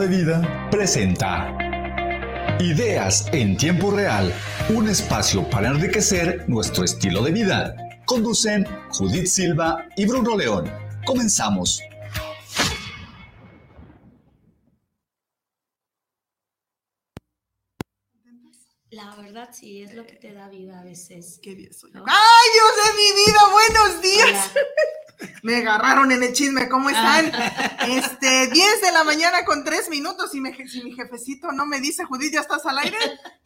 de vida presenta Ideas en tiempo real, un espacio para enriquecer nuestro estilo de vida. Conducen Judith Silva y Bruno León. Comenzamos. La verdad sí, es lo que te da vida a veces. Qué día soy. ¡Ay, Dios de mi vida! ¡Buenos días! Me agarraron en el chisme, ¿cómo están? Ah. Este, 10 de la mañana con 3 minutos y me- si mi jefecito no me dice, Judith, ¿ya estás al aire?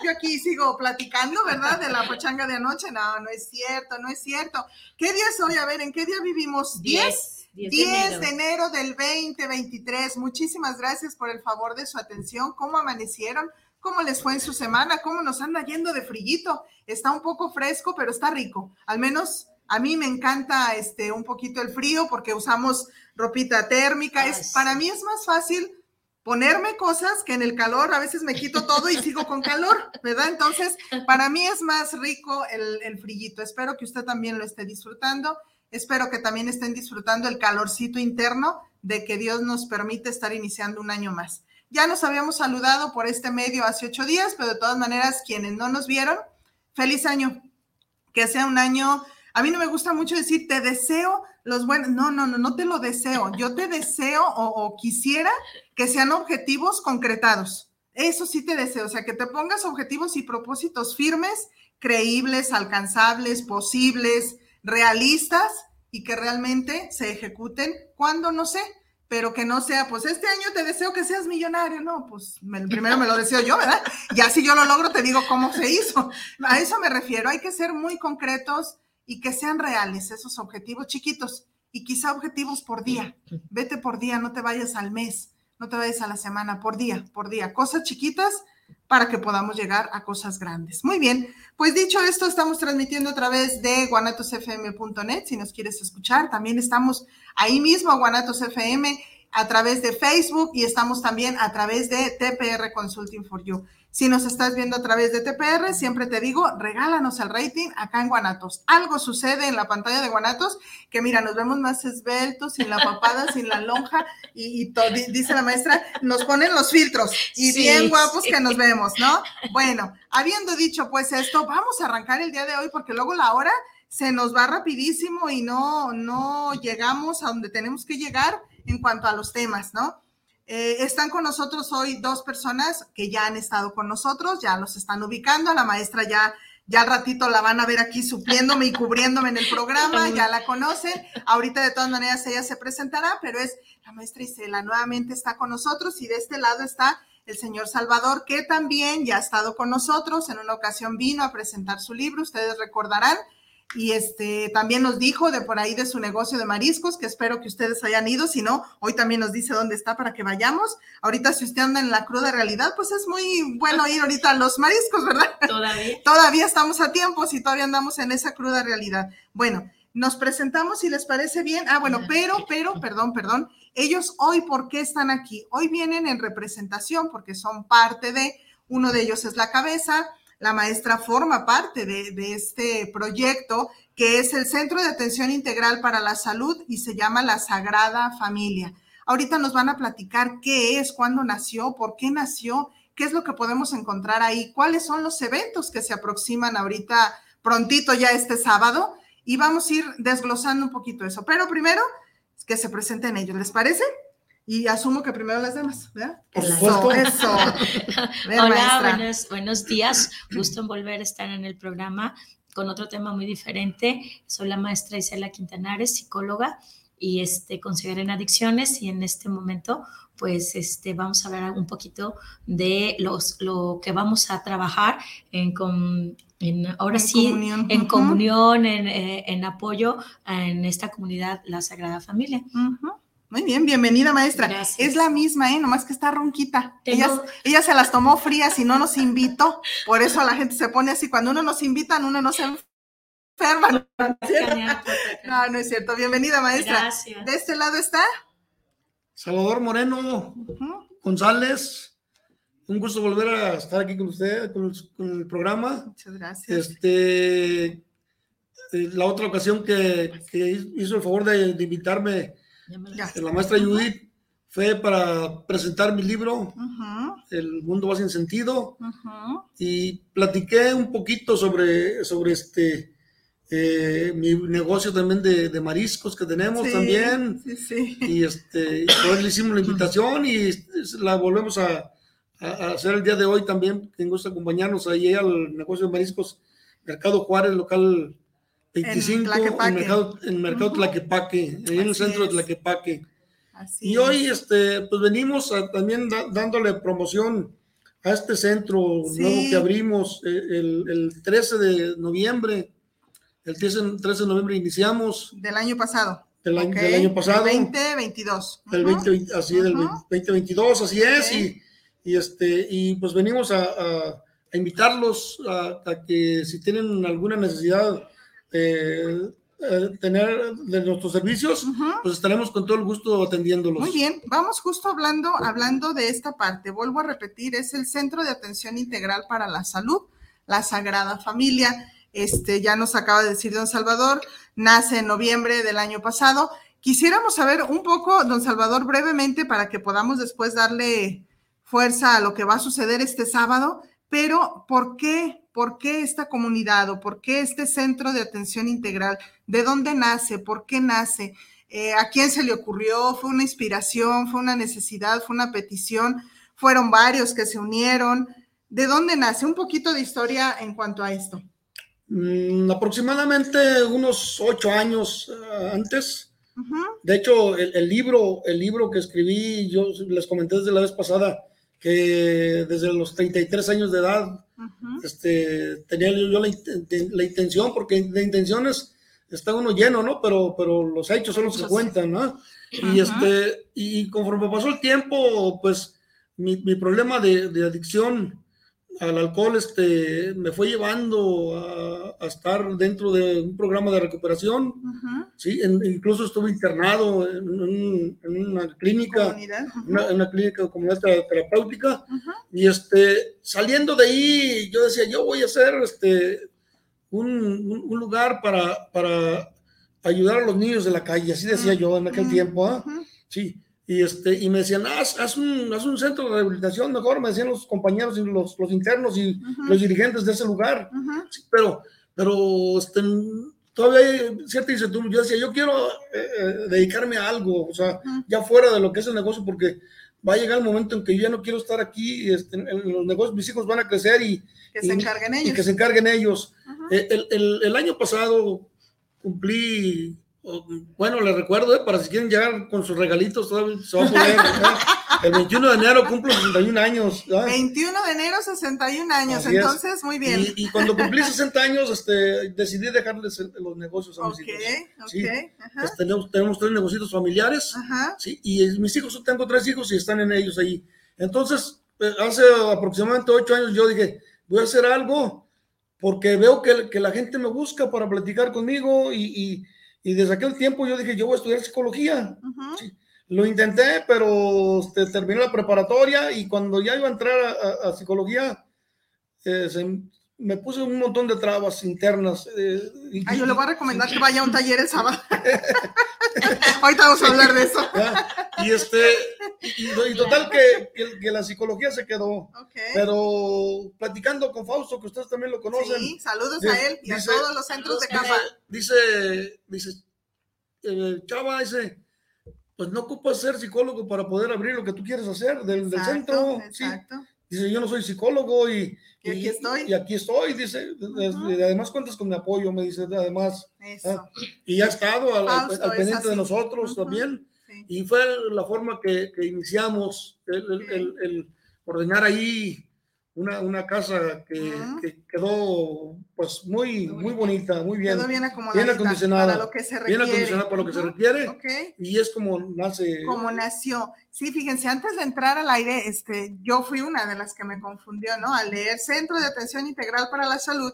Yo aquí sigo platicando, ¿verdad? De la pachanga de anoche. No, no es cierto, no es cierto. ¿Qué día es hoy? A ver, ¿en qué día vivimos? 10. 10 10 de enero del 2023. Muchísimas gracias por el favor de su atención. ¿Cómo amanecieron? ¿Cómo les fue en su semana? ¿Cómo nos anda yendo de frillito? Está un poco fresco, pero está rico. Al menos a mí me encanta este un poquito el frío porque usamos ropita térmica. Ay, Es, sí. para mí es más fácil ponerme cosas que en el calor. A veces me quito todo y sigo con calor, ¿verdad? Entonces, para mí es más rico el, el frillito. Espero que usted también lo esté disfrutando. Espero que también estén disfrutando el calorcito interno de que Dios nos permite estar iniciando un año más. Ya nos habíamos saludado por este medio hace ocho días, pero de todas maneras, quienes no nos vieron, feliz año. Que sea un año. A mí no me gusta mucho decir te deseo los buenos. No, no, no, no te lo deseo. Yo te deseo o, o quisiera que sean objetivos concretados. Eso sí te deseo. O sea, que te pongas objetivos y propósitos firmes, creíbles, alcanzables, posibles, realistas y que realmente se ejecuten cuando no sé, pero que no sea, pues este año te deseo que seas millonario, no, pues me- primero me lo deseo yo, ¿verdad? Ya si yo lo logro, te digo cómo se hizo. A eso me refiero, hay que ser muy concretos y que sean reales esos objetivos chiquitos y quizá objetivos por día. Vete por día, no te vayas al mes, no te vayas a la semana, por día, por día. Cosas chiquitas para que podamos llegar a cosas grandes. Muy bien, pues dicho esto, estamos transmitiendo a través de guanatosfm.net, si nos quieres escuchar. También estamos ahí mismo, Guanatos FM, a través de Facebook y estamos también a través de TPR Consulting for You. Si nos estás viendo a través de TPR, siempre te digo, regálanos el rating acá en Guanatos. Algo sucede en la pantalla de Guanatos que mira, nos vemos más esbeltos, sin la papada, sin la lonja y, y to- di- dice la maestra, nos ponen los filtros y Sí, bien guapos sí. que nos vemos, ¿no? Bueno, habiendo dicho pues esto, vamos a arrancar el día de hoy porque luego la hora se nos va rapidísimo y no, no llegamos a donde tenemos que llegar en cuanto a los temas, ¿no? Eh, están con nosotros hoy dos personas que ya han estado con nosotros, ya los están ubicando, la maestra ya, ya al ratito la van a ver aquí supliéndome y cubriéndome en el programa, ya la conocen, ahorita de todas maneras ella se presentará, pero es la maestra Isela, nuevamente está con nosotros y de este lado está el señor Salvador, que también ya ha estado con nosotros, en una ocasión vino a presentar su libro, ustedes recordarán, y este también nos dijo de por ahí de su negocio de mariscos, que espero que ustedes hayan ido, si no, hoy también nos dice dónde está para que vayamos. Ahorita si usted anda en la cruda realidad, pues es muy bueno ir ahorita a los mariscos, ¿verdad? Todavía. Todavía estamos a tiempo, si todavía andamos en esa cruda realidad. Bueno, nos presentamos si les parece bien. Ah, bueno, pero, pero, perdón, perdón. Ellos hoy, ¿por qué están aquí? Hoy vienen en representación porque son parte de, uno de ellos es la cabeza, la maestra forma parte de, este proyecto que es el Centro de Atención Integral para la Salud y se llama La Sagrada Familia. Ahorita nos van a platicar qué es, cuándo nació, por qué nació, qué es lo que podemos encontrar ahí, cuáles son los eventos que se aproximan ahorita prontito ya este sábado y vamos a ir desglosando un poquito eso. Pero primero, que se presenten ellos, ¿les parece? Y asumo que primero las demás, ¿verdad? Por eso, supuesto. eso. Ven, Hola, buenos, buenos días. Gusto en volver a estar en el programa con otro tema muy diferente. Soy la maestra Isela Quintanares, psicóloga y este, consejera en adicciones y en este momento pues este, vamos a hablar un poquito de los, lo que vamos a trabajar en, con, en ahora En sí, comunión. en comunión, en, eh, en apoyo en esta comunidad, la Sagrada Familia. Ujú. Muy bien, bienvenida maestra. Gracias. Es la misma, ¿eh? Nomás que está ronquita. Tengo- Ella, ella se las tomó frías y no nos invitó. Por eso la gente se pone así. Cuando uno nos invitan, uno no se enferma. ¿no es cierto? No, es cierto. Bienvenida maestra. Gracias. De este lado está. Salvador Moreno. González, un gusto volver a estar aquí con usted, con el, con el programa. Muchas gracias. Este, eh, la otra ocasión que, que hizo el favor de, de invitarme La maestra Judith, fue para presentar mi libro, El mundo va sin sentido, y platiqué un poquito sobre, sobre este, eh, mi negocio también de, de mariscos que tenemos Sí, también. Sí, sí. Y este, él le hicimos la invitación y la volvemos a, a- a hacer el día de hoy también. Quien gusta acompañarnos ahí al negocio de mariscos, Mercado Juárez, local 25, en, Tlaquepaque. Mercado, en Mercado Ujú. Tlaquepaque, ahí en el centro de. Tlaquepaque. Así Y es. hoy este, pues venimos a- también da- dándole promoción a este centro Sí. nuevo que abrimos eh, el, el 13 de noviembre. El 13, 13 de noviembre iniciamos Del año pasado. del año, Ok, del año pasado. del 2022. El Ujú. 20, así del Ujú. 2022, así es, y, y este, y pues venimos a, a- a invitarlos a, a que si tienen alguna necesidad eh, tener de nuestros servicios, pues estaremos con todo el gusto atendiéndolos. Muy bien, vamos justo hablando, hablando de esta parte. Vuelvo a repetir, es el Centro de Atención Integral para la Salud, la Sagrada Familia. Este, ya nos acaba de decir don Salvador, nace en noviembre del año pasado. Quisiéramos saber un poco, don Salvador, brevemente, para que podamos después darle fuerza a lo que va a suceder este sábado, pero ¿por qué? ¿Por qué esta comunidad o por qué este centro de atención integral? ¿De dónde nace? ¿Por qué nace? Eh, ¿A quién se le ocurrió? ¿Fue una inspiración? ¿Fue una necesidad? ¿Fue una petición? ¿Fueron varios que se unieron? ¿De dónde nace? Un poquito de historia en cuanto a esto. Mm, aproximadamente unos ocho años eh, antes. De hecho, el, el libro, el libro que escribí, yo les comenté desde la vez pasada que desde los 33 años de edad ujú. este, tenía yo, la, la intención, porque de intenciones está uno lleno, ¿no? Pero, pero los hechos son los que cuentan, ¿no? Y, este, y conforme pasó el tiempo, pues mi, mi problema de, de adicción al alcohol este, me fue llevando a, a estar dentro de un programa de recuperación, Ujú. ¿sí? En- incluso estuve internado en, un- en una clínica. Ujú. una, una clínica de comunidad tera- terapéutica Ujú. y este saliendo de ahí yo decía yo voy a hacer este un, un- un lugar para, para ayudar a los niños de la calle así decía yo en aquel Ujú. tiempo. Ujú. sí y este y me decían haz, haz un, haz un centro de rehabilitación mejor me decían los compañeros y los, los internos y los dirigentes de ese lugar. Sí, pero, pero este, todavía hay cierta incertidumbre. Yo decía, yo quiero eh, eh, dedicarme a algo, o sea, ya fuera de lo que es el negocio, porque va a llegar el momento en que yo ya no quiero estar aquí, este, en, los negocios, mis hijos van a crecer y, Que se y- encarguen y ellos. que se encarguen ellos. Eh, el, el- el año pasado cumplí, bueno, les recuerdo, eh, para si quieren llegar con sus regalitos, se va a poder. ¿eh? El 21 de enero cumplo 61 años. ¿ah? 21 de enero, 61 años. Así es. Entonces, muy bien. Y, y cuando cumplí 60 años, este, decidí dejarles el- los negocios a mis ok, hijos. ok. Sí. Ajá. Pues tenemos, tenemos tres negocios familiares, Ajá. ¿sí? y es- mis hijos, tengo tres hijos y están en ellos ahí. Entonces, eh, hace aproximadamente ocho años yo dije, voy a hacer algo porque veo que, que la gente me busca para platicar conmigo y, y- y desde aquel tiempo yo dije, yo voy a estudiar psicología. Sí. Lo intenté, pero este, terminé la preparatoria y cuando ya iba a entrar a, a- a psicología, eh, se- me puse un montón de trabas internas. eh, y- Ah, yo le voy a recomendar que vaya a un taller el sábado. Ahorita vamos a hablar de eso. Y este, y, y- total que, que- que la psicología se quedó. Ok. Pero platicando con Fausto, que ustedes también lo conocen, Sí, saludos Dice- a él y a dice- todos los centros de casa. dice, dice, eh, Chava, dice, pues no ocupas ser psicólogo para poder abrir lo que tú quieres hacer del, del centro. sí. Dice, yo no soy psicólogo y, Y aquí estoy. Y aquí estoy, dice. Ujú. y además cuentas con mi apoyo, me dice, además. Eso. Y ha estado al, Fausto al es pendiente de así. nosotros Ujú. también. Sí. Y fue la forma que, que iniciamos el, el- el- el ordenar ahí una, una casa que, Ujú. que quedó pues muy, Muy muy bonita, muy bien. Quedó bien acomodada. bien acondicionada, Para lo que se Bien requiere. acondicionada para lo que se Ujú. requiere. Ok. Y es como nace. como nació. Sí, fíjense, antes de entrar al aire, este, yo fui una de las que me confundió, ¿no? Al leer Centro de Atención Integral para la Salud,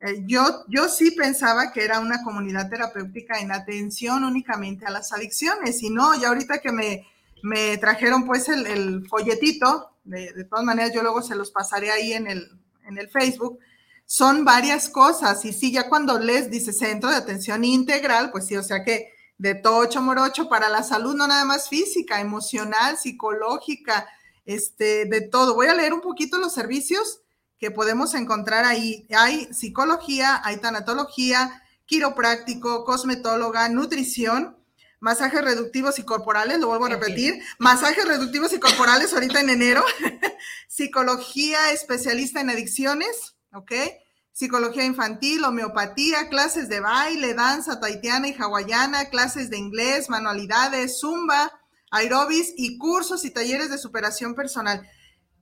eh, yo, yo sí pensaba que era una comunidad terapéutica en atención únicamente a las adicciones, y no, ya ahorita que me, me trajeron pues el, el folletito, de, de todas maneras yo luego se los pasaré ahí en el, en el Facebook, son varias cosas, y sí, ya cuando les dice Centro de Atención Integral, pues sí, o sea que de Tocho Morocho para la salud, no nada más física, emocional, psicológica, este, de todo. Voy a leer un poquito los servicios que podemos encontrar ahí. Hay psicología, hay tanatología, quiropráctico, cosmetóloga, nutrición, masajes reductivos y corporales, lo vuelvo a repetir, masajes reductivos y corporales ahorita en enero, psicología especialista en adicciones, ¿ok? Psicología infantil, homeopatía, clases de baile, danza taitiana y hawaiana, clases de inglés, manualidades, zumba, aerobis y cursos y talleres de superación personal.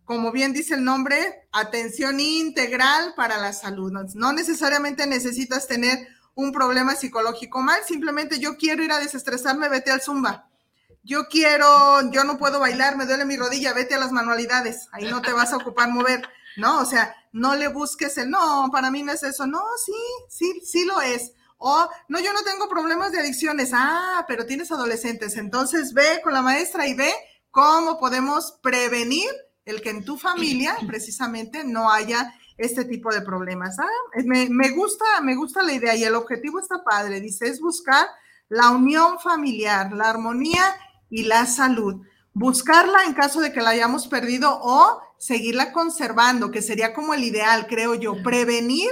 Como bien dice el nombre, atención integral para la salud. No necesariamente necesitas tener un problema psicológico mal, simplemente yo quiero ir a desestresarme, vete al zumba. Yo quiero, yo no puedo bailar, me duele mi rodilla, vete a las manualidades, ahí no te vas a ocupar mover, ¿no? O sea, no le busques el, no, para mí no es eso, no, sí, sí, sí lo es. O, no, yo no tengo problemas de adicciones, ah, pero tienes adolescentes, entonces ve con la maestra y ve cómo podemos prevenir el que en tu familia precisamente no haya este tipo de problemas. Ah, me, me, gusta, me gusta la idea y el objetivo está padre, dice, es buscar la unión familiar, la armonía y la salud. Buscarla en caso de que la hayamos perdido o seguirla conservando, que sería como el ideal, creo yo, prevenir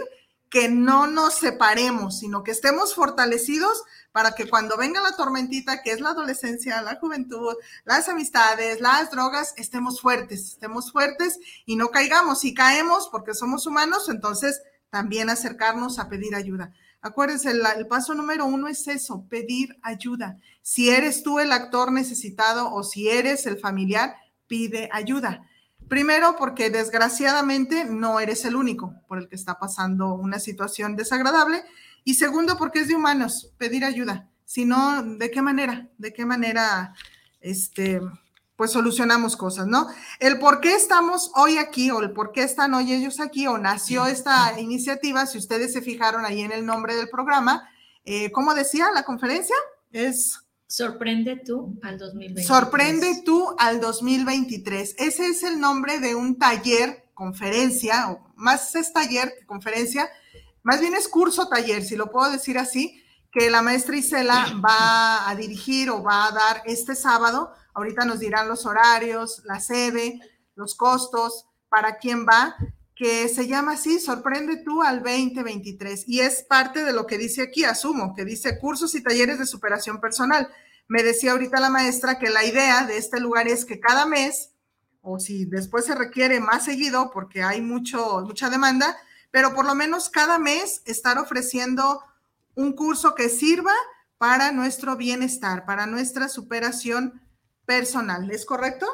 que no nos separemos, sino que estemos fortalecidos para que cuando venga la tormentita, que es la adolescencia, la juventud, las amistades, las drogas, estemos fuertes, estemos fuertes y no caigamos. Si caemos porque somos humanos, entonces también acercarnos a pedir ayuda. Acuérdense, el, el, paso número uno es eso, pedir ayuda. Si eres tú el actor necesitado o si eres el familiar, pide ayuda. Primero, porque desgraciadamente no eres el único por el que está pasando una situación desagradable. Y segundo, porque es de humanos pedir ayuda. Si no, ¿de qué manera? ¿De qué manera este, pues solucionamos cosas, ¿no? El por qué estamos hoy aquí o el por qué están hoy ellos aquí o nació esta iniciativa, si ustedes se fijaron ahí en el nombre del programa, eh, ¿cómo decía la conferencia? Es Sorprende tú al 2023. Sorprende tú al 2023. Ese es el nombre de un taller, conferencia, o más es taller que conferencia, más bien es curso taller, si lo puedo decir así, que la maestra Isela va a dirigir o va a dar este sábado. Ahorita nos dirán los horarios, la sede, los costos, para quién va, que se llama así, Sorprende tú al 2023. Y es parte de lo que dice aquí, asumo, que dice cursos y talleres de superación personal. Me decía ahorita la maestra que la idea de este lugar es que cada mes, o si después se requiere más seguido, porque hay mucho, mucha demanda, pero por lo menos cada mes estar ofreciendo un curso que sirva para nuestro bienestar, para nuestra superación personal. ¿Es correcto?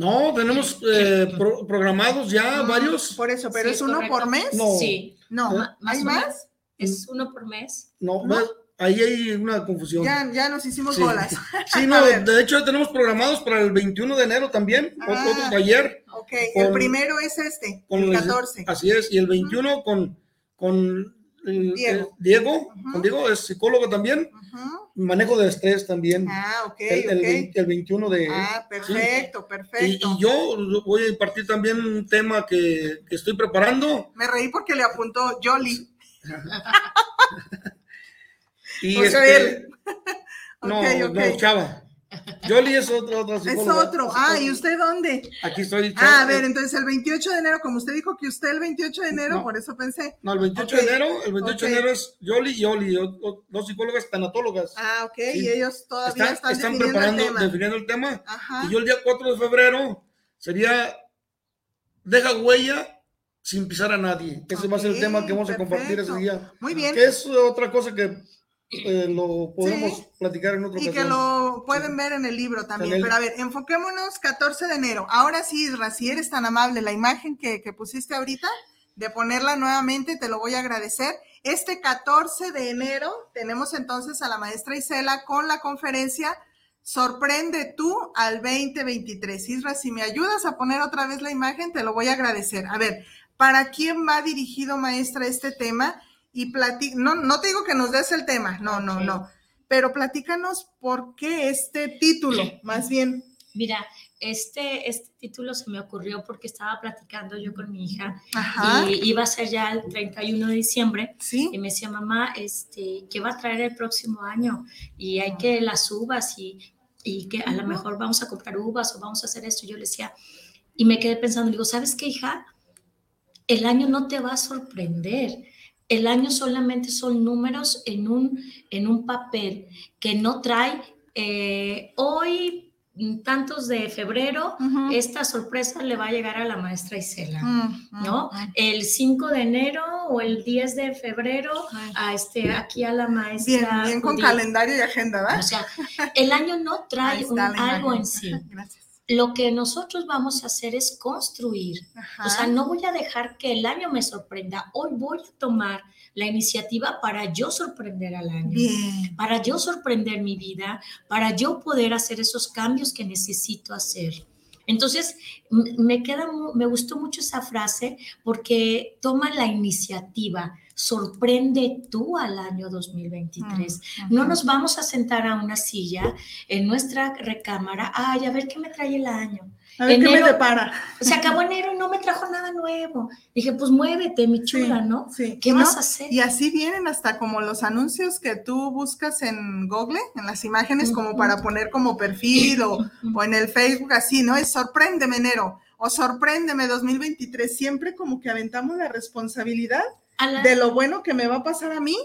No, tenemos eh, pro, programados ya varios. Por eso, pero sí, es uno correcto. por mes. No. Sí. No, Ma- ¿hay más? Es uno por mes. No, ¿No? más- ahí hay una confusión. Ya, ya nos hicimos Sí. bolas. Sí, no, de hecho ya tenemos programados para el 21 de enero también, Ah. otro taller. Ok, el primero es este, Con el el- 14. Así es, y el 21 con, con Diego. Diego, con Diego es psicólogo también, manejo de estrés también. Ah, ok, el, el ok. 20 el 21 de... Ah, perfecto, perfecto. y yo voy a impartir también un tema que, que estoy preparando. Me reí porque le apuntó Jolly. Y este, él. no, no, Chava. Jolly es otro, otra Es otro. Ah, ¿y usted dónde? Aquí estoy. Ah, a ver, entonces el 28 de enero, como usted dijo que usted el 28 de enero, No. por eso pensé. No, el 28 Ok, de enero, el 28 de enero es Yoli y Oli, dos psicólogas tanatólogas. Ah, ok, Sí. y ellos todavía están, están, están definiendo preparando, el tema. definiendo el tema. Ajá. Y yo el día 4 de febrero sería Deja huella sin pisar a nadie. Ese va a ser el tema que vamos a compartir ese día. Muy bien. Que es otra cosa que eh, lo podemos Sí. platicar en otra Y ocasión. que lo pueden ver en el libro también. El- Pero a ver, enfoquémonos 14 de enero. Ahora sí, Isra, si eres tan amable, la imagen que, que pusiste ahorita, de ponerla nuevamente, te lo voy a agradecer. Este 14 de enero tenemos entonces a la maestra Isela con la conferencia Sorprende tú al 2023. Isra, si me ayudas a poner otra vez la imagen, te lo voy a agradecer. A ver, ¿para quién va dirigido, maestra, este tema? Y platica, no, no te digo que nos des el tema, no, no, no pero platícanos por qué este título, más bien. Mira, este, este título se me ocurrió porque estaba platicando yo con mi hija Ajá. y iba a ser ya el 31 de diciembre Sí. y me decía, mamá, este, ¿qué va a traer el próximo año? Y hay que las uvas y, y que a lo mejor vamos a comprar uvas o vamos a hacer esto. Yo le decía, y me quedé pensando, digo, ¿sabes qué, hija? El año no te va a sorprender. El año solamente son números en un, en un papel que no trae eh, hoy, tantos de febrero, esta sorpresa le va a llegar a la maestra Isela. Mm, mm, ¿no? mm. El 5 de enero o el 10 de febrero, a este, aquí a la Bien, maestra. bien con Judith. calendario y agenda, O ¿verdad? sea, el año no trae un- algo imagen. en sí. Gracias. Lo que nosotros vamos a hacer es construir. Ajá. O sea, no voy a dejar que el año me sorprenda. Hoy voy a tomar la iniciativa para yo sorprender al año. Bien. Para yo sorprender mi vida, para yo poder hacer esos cambios que necesito hacer. Entonces, me queda, me gustó mucho esa frase porque toma la iniciativa, sorprende tú al año 2023. No nos vamos a sentar a una silla en nuestra recámara, ay, a ver qué me trae el año. A ver qué me enero- depara. Se acabó enero y no me trajo nada nuevo. Dije, pues muévete, mi chula, Sí, ¿no? Sí. ¿Qué ¿No? vas a hacer? Y así vienen hasta como los anuncios que tú buscas en Google, en las imágenes, como para poner como perfil o, o en el Facebook, así, ¿no? Es sorpréndeme enero o sorpréndeme 2023. Siempre como que aventamos la responsabilidad la- de lo bueno que me va a pasar a mí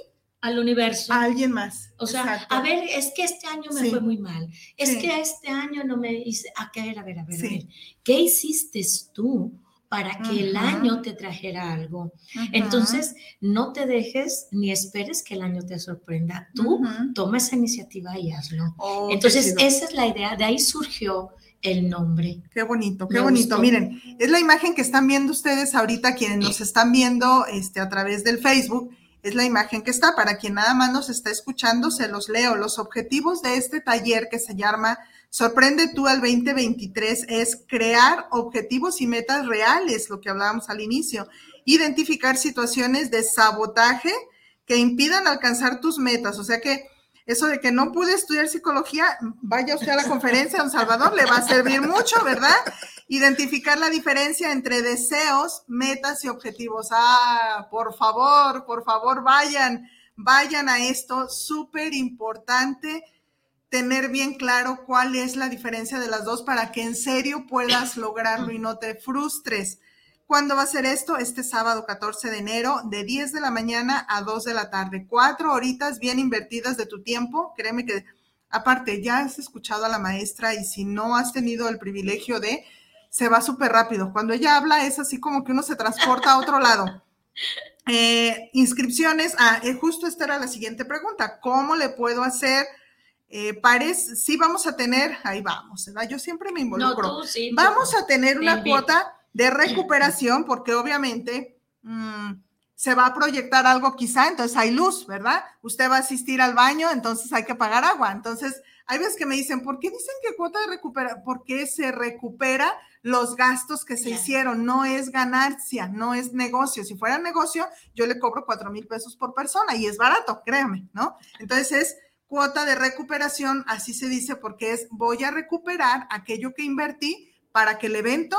al universo. a alguien más. O sea, Exacto. a ver, es que este año me Sí. fue muy mal. Es Sí. que este año no me hice. A ver, a ver, a ver, Sí. a ver. ¿Qué hiciste tú para que el año te trajera algo? Entonces, no te dejes ni esperes que el año te sorprenda. Tú toma esa iniciativa y hazlo. Oh, Entonces, esa es la idea. De ahí surgió el nombre. Qué bonito, qué Me bonito. gustó. Miren, es la imagen que están viendo ustedes ahorita, quienes nos están viendo este, a través del Facebook. Es la imagen que está. Para quien nada más nos está escuchando, se los leo. Los objetivos de este taller que se llama Sorprende tú al 2023 es crear objetivos y metas reales, lo que hablábamos al inicio. Identificar situaciones de sabotaje que impidan alcanzar tus metas. O sea que eso de que no pude estudiar psicología, vaya usted a la conferencia, don Salvador, le va a servir mucho, ¿verdad? Identificar la diferencia entre deseos, metas y objetivos. Ah, por favor, por favor, vayan, vayan a esto, súper importante tener bien claro cuál es la diferencia de las dos para que en serio puedas lograrlo y no te frustres. ¿Cuándo va a ser esto? Este sábado 14 de enero, de 10 de la mañana a 2 de la tarde. Cuatro horitas bien invertidas de tu tiempo. Créeme que, aparte, ya has escuchado a la maestra y si no has tenido el privilegio de, se va súper rápido. Cuando ella habla es así como que uno se transporta a otro lado. Eh, inscripciones. Ah, eh, justo esta era la siguiente pregunta. ¿Cómo le puedo hacer? Eh, pares, sí vamos a tener, ahí vamos, ¿verdad? Yo siempre me No, involucro. tú sí. tú. Vamos a tener Te una cuota de recuperación porque obviamente mm, se va a proyectar algo quizá, entonces hay luz, ¿verdad? Usted va a asistir al baño, entonces hay que pagar agua. Entonces, hay veces que me dicen, ¿por qué dicen que cuota de recuperación? Porque se recupera los gastos que se hicieron, no es ganancia, no es negocio. Si fuera negocio, yo le cobro cuatro mil pesos por persona y es barato, créame, ¿no? Entonces es cuota de recuperación, así se dice, porque es voy a recuperar aquello que invertí para que el evento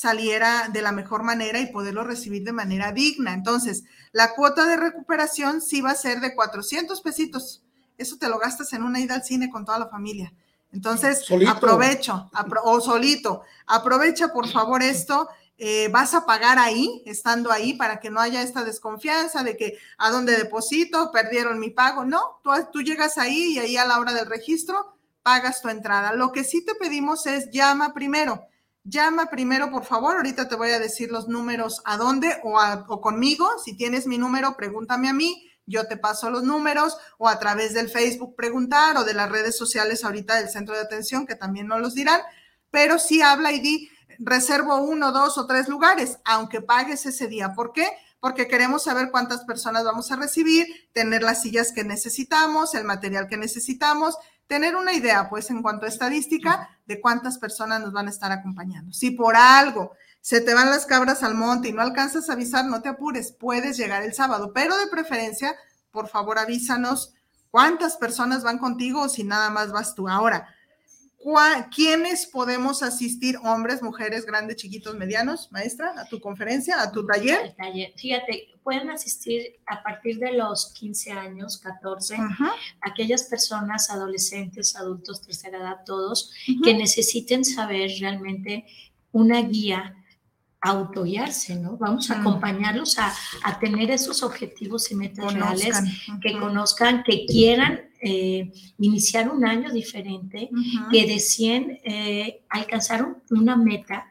saliera de la mejor manera y poderlo recibir de manera digna. Entonces, la cuota de recuperación sí va a ser de 400 pesitos. Eso te lo gastas en una ida al cine con toda la familia. Entonces, Solito. aprovecho, apro- o solito, aprovecha por favor esto. eh, vas a pagar ahí, estando ahí, para que no haya esta desconfianza de que a dónde deposito, perdieron mi pago. No, tú, tú llegas ahí y ahí a la hora del registro pagas tu entrada. Lo que sí te pedimos es llama primero. Llama primero, por favor. Ahorita te voy a decir los números a dónde o, a- o conmigo. Si tienes mi número, pregúntame a mí. Yo te paso los números o a través del Facebook preguntar o de las redes sociales ahorita del centro de atención que también no los dirán. Pero sí habla y di, reservo uno, dos o tres lugares, aunque pagues ese día. ¿Por qué? Porque queremos saber cuántas personas vamos a recibir, tener las sillas que necesitamos, el material que necesitamos, tener una idea, pues, en cuanto a estadística de cuántas personas nos van a estar acompañando. Si por algo se te van las cabras al monte y no alcanzas a avisar, no te apures, puedes llegar el sábado, pero de preferencia, por favor, avísanos cuántas personas van contigo o si nada más vas tú. Ahora, ¿quiénes podemos asistir? Hombres, mujeres, grandes, chiquitos, medianos, maestra, a tu conferencia, a tu taller. taller. Fíjate, pueden asistir a partir de los 15 años, 14, aquellas personas, adolescentes, adultos, tercera edad, todos, que necesiten saber realmente una guía autoguiarse, ¿no? Vamos a acompañarlos a, tener esos objetivos y metas reales, que conozcan, que quieran eh, iniciar un año diferente, que deseen eh, alcanzar una meta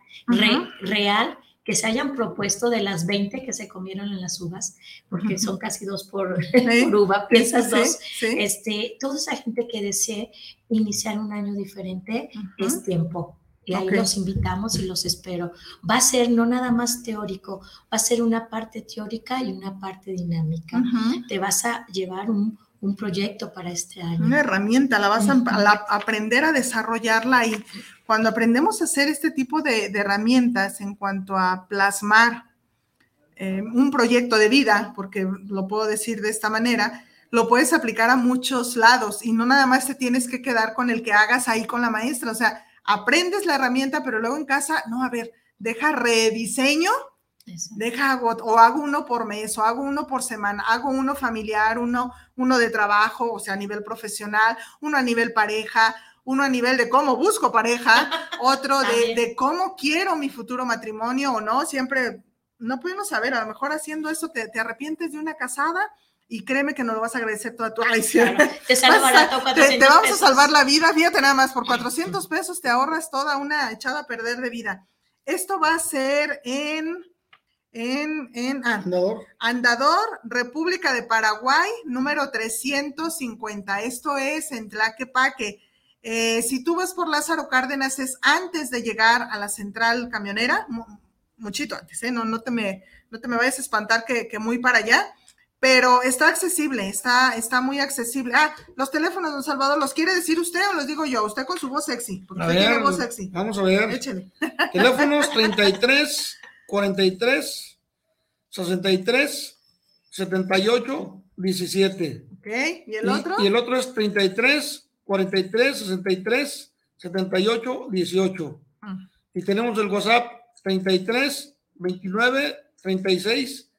real que se hayan propuesto de las 20 que se comieron en las uvas, porque son casi dos por, uva, piensas dos, este, toda esa gente que desee iniciar un año diferente es tiempo. Y ahí los invitamos y los espero. Va a ser no nada más teórico, va a ser una parte teórica y una parte dinámica. Te vas a llevar un, proyecto para este año. Una herramienta, la vas a, aprender a desarrollarla y cuando aprendemos a hacer este tipo de, herramientas en cuanto a plasmar eh, un proyecto de vida, porque lo puedo decir de esta manera, lo puedes aplicar a muchos lados y no nada más te tienes que quedar con el que hagas ahí con la maestra, o sea, aprendes la herramienta, pero luego en casa, no, a ver, deja rediseño, deja o hago uno por mes, o hago uno por semana, hago uno familiar, uno, uno de trabajo, o sea, a nivel profesional, uno a nivel pareja, uno a nivel de cómo busco pareja, otro de, de, cómo quiero mi futuro matrimonio o no, siempre no podemos saber, a lo mejor haciendo eso te, te arrepientes de una casada y créeme que no lo vas a agradecer toda tu te barato, te, vamos a salvar la vida, fíjate nada más, por 400 pesos te ahorras toda una echada a perder de vida. Esto va a ser en, en, en Andador. Andador, República de Paraguay, número 350. Esto es en Tlaquepaque. Eh, si tú vas por Lázaro Cárdenas, es antes de llegar a la central camionera, muchito antes, ¿eh? no, no, te me, no te me vayas a espantar que, que muy para allá pero está accesible, está, está muy accesible. Ah, los teléfonos, don Salvador, ¿los quiere decir usted o los digo yo? Usted con su voz sexy, porque usted tiene voz sexy. Vamos a ver. Échele. Teléfonos 33, 43, 63, 78, 17. Ok, ¿y el otro? Y el otro es 33, 43, 63, 78, 18. Y tenemos el WhatsApp 33, 29, 36,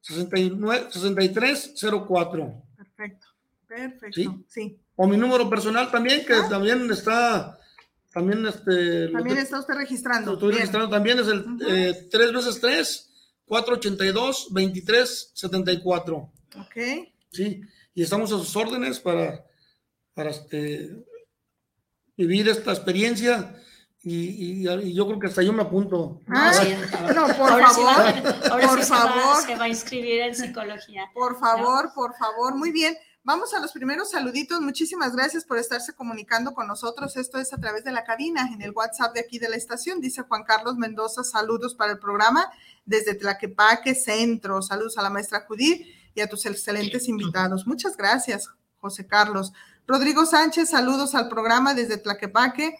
69, 6304. Perfecto, perfecto, ¿Sí? O mi número personal también, que ah. también está, también este... También está usted registrando. Estoy registrando también, es el 3 eh, veces 3, 482, 23, 74. Ok. Sí, y estamos a sus órdenes para, para este, vivir esta experiencia y, yo creo que hasta yo me apunto. Ah, no, por favor, por favor. Se va, a inscribir en psicología. Por favor, por favor, muy bien. Vamos a los primeros saluditos. Muchísimas gracias por estarse comunicando con nosotros. Esto es a través de la cabina, en el WhatsApp de aquí de la estación. Dice Juan Carlos Mendoza, saludos para el programa desde Tlaquepaque Centro. Saludos a la maestra Judith y a tus excelentes invitados. Muchas gracias, José Carlos. Rodrigo Sánchez, saludos al programa desde Tlaquepaque.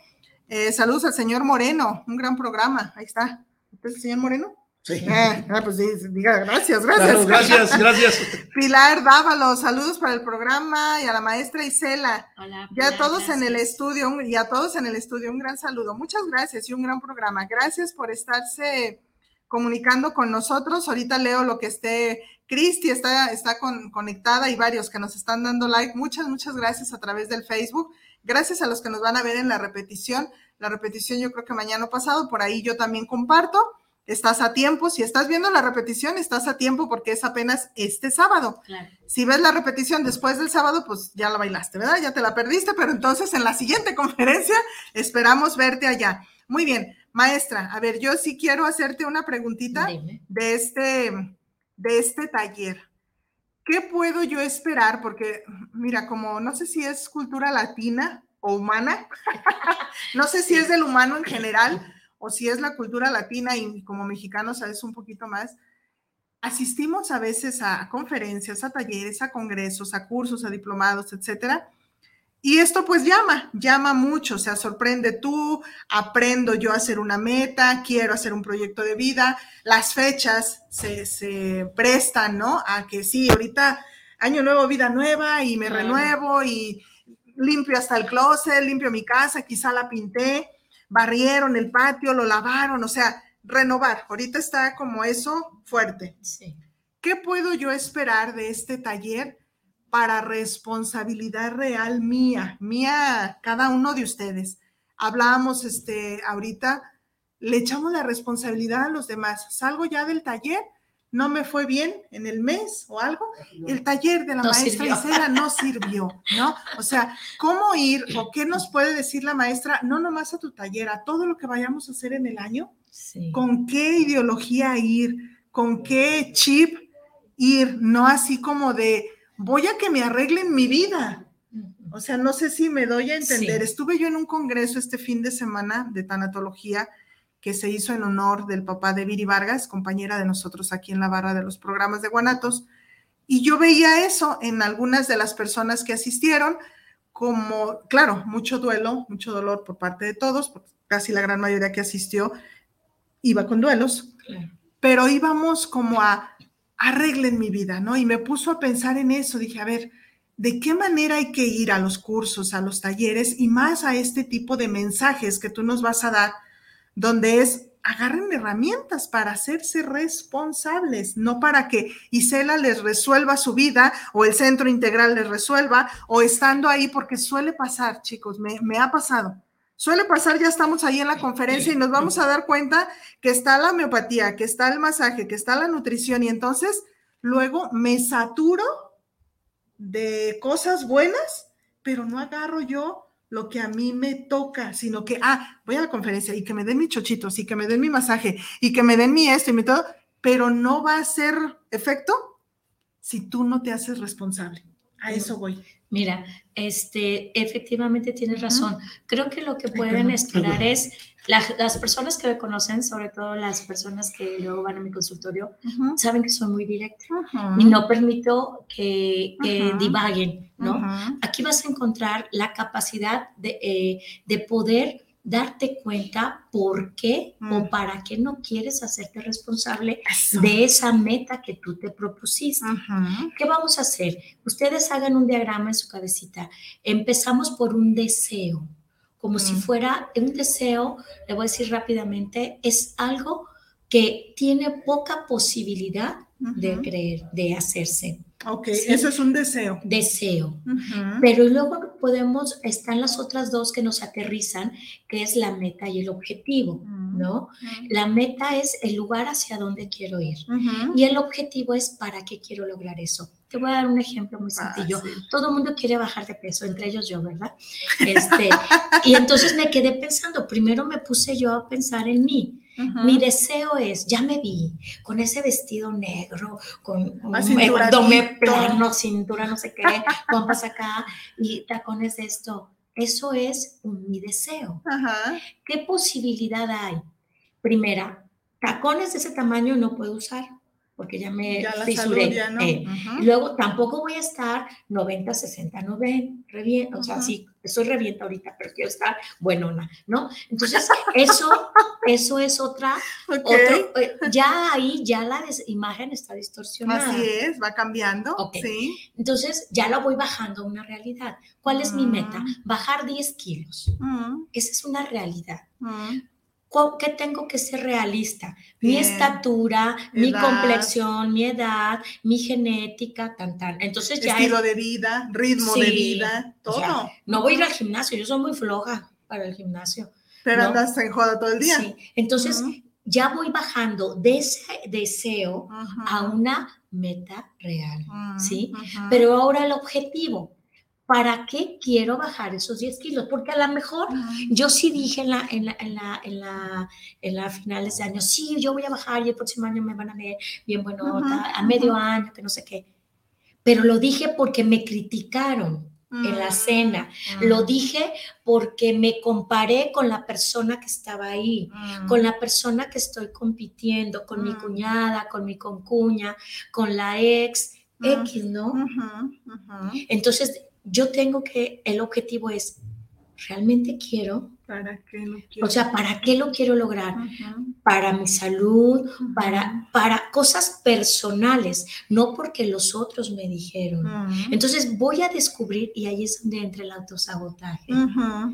Eh, saludos al señor Moreno, un gran programa. Ahí está. ¿Usted es el señor Moreno? Sí. Ah, ah, pues sí, diga gracias, gracias. gracias, gracias. Pilar Dávalo, saludos para el programa y a la maestra Isela. Hola. ya todos en el estudio y a todos en el estudio, un gran saludo. Muchas gracias y un gran programa. Gracias por estarse comunicando con nosotros. Ahorita leo lo que esté. Cristi está, está conectada y varios que nos están dando like. Muchas, muchas gracias a través del Facebook. Gracias a los que nos van a ver en la repetición. La repetición yo creo que mañana pasado, por ahí yo también comparto. Estás a tiempo, si estás viendo la repetición, estás a tiempo porque es apenas este sábado. Si ves la repetición después del sábado, pues ya la bailaste, ¿verdad? Ya te la perdiste, pero entonces en la siguiente conferencia esperamos verte allá. Muy bien, maestra, a ver, yo sí quiero hacerte una preguntita de este, de este taller. ¿qué puedo yo esperar? Porque, mira, como no sé si es cultura latina o humana, no sé si es del humano en general o si es la cultura latina y como mexicanos sabes un poquito más, asistimos a veces a conferencias, a talleres, a congresos, a cursos, a diplomados, etcétera, y esto pues llama, llama mucho, o sea, sorprende tú, aprendo yo a hacer una meta, quiero hacer un proyecto de vida, las fechas se, prestan, ¿no? A que sí, ahorita año nuevo, vida nueva y me renuevo y limpio hasta el closet, limpio mi casa, quizá la pinté, barrieron el patio, lo lavaron, o sea, renovar. Ahorita está como eso fuerte. Sí. ¿Qué puedo yo esperar de este taller para responsabilidad real mía, mía, cada uno de ustedes? Hablábamos este, ahorita, le echamos la responsabilidad a los demás. Salgo ya del taller, no me fue bien en el mes o algo, el taller de la No maestra sirvió. Isela no sirvió, ¿no? O sea, ¿cómo ir o qué nos puede decir la maestra? No nomás a tu taller, a todo lo que vayamos a hacer en el año, Sí. con qué ideología ir, con qué chip ir, no así como de voy a que me arreglen mi vida. O sea, no sé si me doy a entender. Sí. Estuve yo en un congreso este fin de semana de tanatología que se hizo en honor del papá de Viri Vargas, compañera de nosotros aquí en la barra de los programas de Guanatos, y yo veía eso en algunas de las personas que asistieron, como, claro, mucho duelo, mucho dolor por parte de todos, porque casi la gran mayoría que asistió iba con duelos, Claro. pero íbamos como a arreglen mi vida, ¿no? Y me puso a pensar en eso, dije, a ver, ¿de qué manera hay que ir a los cursos, a los talleres y más a este tipo de mensajes que tú nos vas a dar, donde es, agarren herramientas para hacerse responsables, no para que Isela les resuelva su vida o el centro integral les resuelva o estando ahí, porque suele pasar, chicos, me, ha pasado. Suele pasar, ya estamos ahí en la conferencia y nos vamos a dar cuenta que está la homeopatía, que está el masaje, que está la nutrición y entonces luego me saturo de cosas buenas, pero no agarro yo lo que a mí me toca, sino que, ah, voy a la conferencia y que me den mis chochitos y que me den mi masaje y que me den mi esto y mi todo, pero no va a ser efecto si tú no te haces responsable. A eso voy. Mira, este, efectivamente tienes razón. Creo que lo que pueden esperar es la- las personas que me conocen, sobre todo las personas que luego van a mi consultorio, saben que soy muy directa y no permito que, que divaguen, ¿no? Aquí vas a encontrar la capacidad de, eh, de poder darte cuenta por qué Mm. o para qué no quieres hacerte responsable Eso. de esa meta que tú te propusiste. ¿Qué vamos a hacer? Ustedes hagan un diagrama en su cabecita. Empezamos por un deseo, como si Mm. fuera un deseo, le voy a decir rápidamente, es algo que tiene poca posibilidad de creer, de hacerse. Ok, Sí. eso es un deseo. Deseo. Pero luego podemos, están las otras dos que nos aterrizan, que es la meta y el objetivo. ¿no? La meta es el lugar hacia donde quiero ir. Y el objetivo es para qué quiero lograr eso. Te voy a dar un ejemplo muy sencillo. Todo el mundo quiere bajar de peso, entre ellos yo, ¿verdad? Este, y entonces me quedé pensando, primero me puse yo a pensar en mí. Mi deseo es, ya me vi con ese vestido negro, con un abdomen plano, cintura, no sé qué, pompas acá y tacones de esto. Eso es mi deseo. ¿Qué posibilidad hay? Primera, tacones de ese tamaño no puedo usar porque ya me Ya la fisuré. salud ya no. eh. Luego tampoco voy a estar 90, 60, 90, revienta, o sea, sí, estoy revienta ahorita, pero quiero estar buenona, ¿no? Entonces, eso, eso es otra, otro, eh, ya ahí, ya la imagen está distorsionada. Así es, va cambiando. Ok. Sí. Entonces, ya la voy bajando a una realidad. ¿Cuál es mi meta? Mm. Bajar 10 kilos. Mm, Esa es una realidad. Mm. ¿Cu- ¿Qué tengo que ser realista? Mi estatura, mi complexión, mi edad, mi genética, tan, tan. Entonces ya Estilo es- de vida, ritmo de vida, todo. ya. No voy a ir al gimnasio, yo soy muy floja para el gimnasio. Pero ¿no? andas en joda todo el día. Sí. Entonces ya voy bajando de ese deseo a una meta real, ¿sí? Pero ahora el objetivo, ¿para qué quiero bajar esos 10 kilos? Porque a lo mejor yo sí dije en la, en la, en la, en la, en la finales de año, sí, yo voy a bajar y el próximo año me van a ver bien buenota, Ujú, a medio ujú. año, que no sé qué. Pero lo dije porque me criticaron en la Mm, cena. mm, Lo dije porque me comparé con la persona que estaba ahí, mm. con la persona que estoy compitiendo, con mi cuñada, con mi concuña, con la ex. X, ¿no? Entonces, yo tengo que, el objetivo es, ¿realmente quiero? ¿Para qué lo quiero? O sea, ¿para qué lo quiero lograr? Para mi salud, para, para cosas personales, no porque los otros me dijeron. Entonces voy a descubrir y ahí es donde entra el autosabotaje.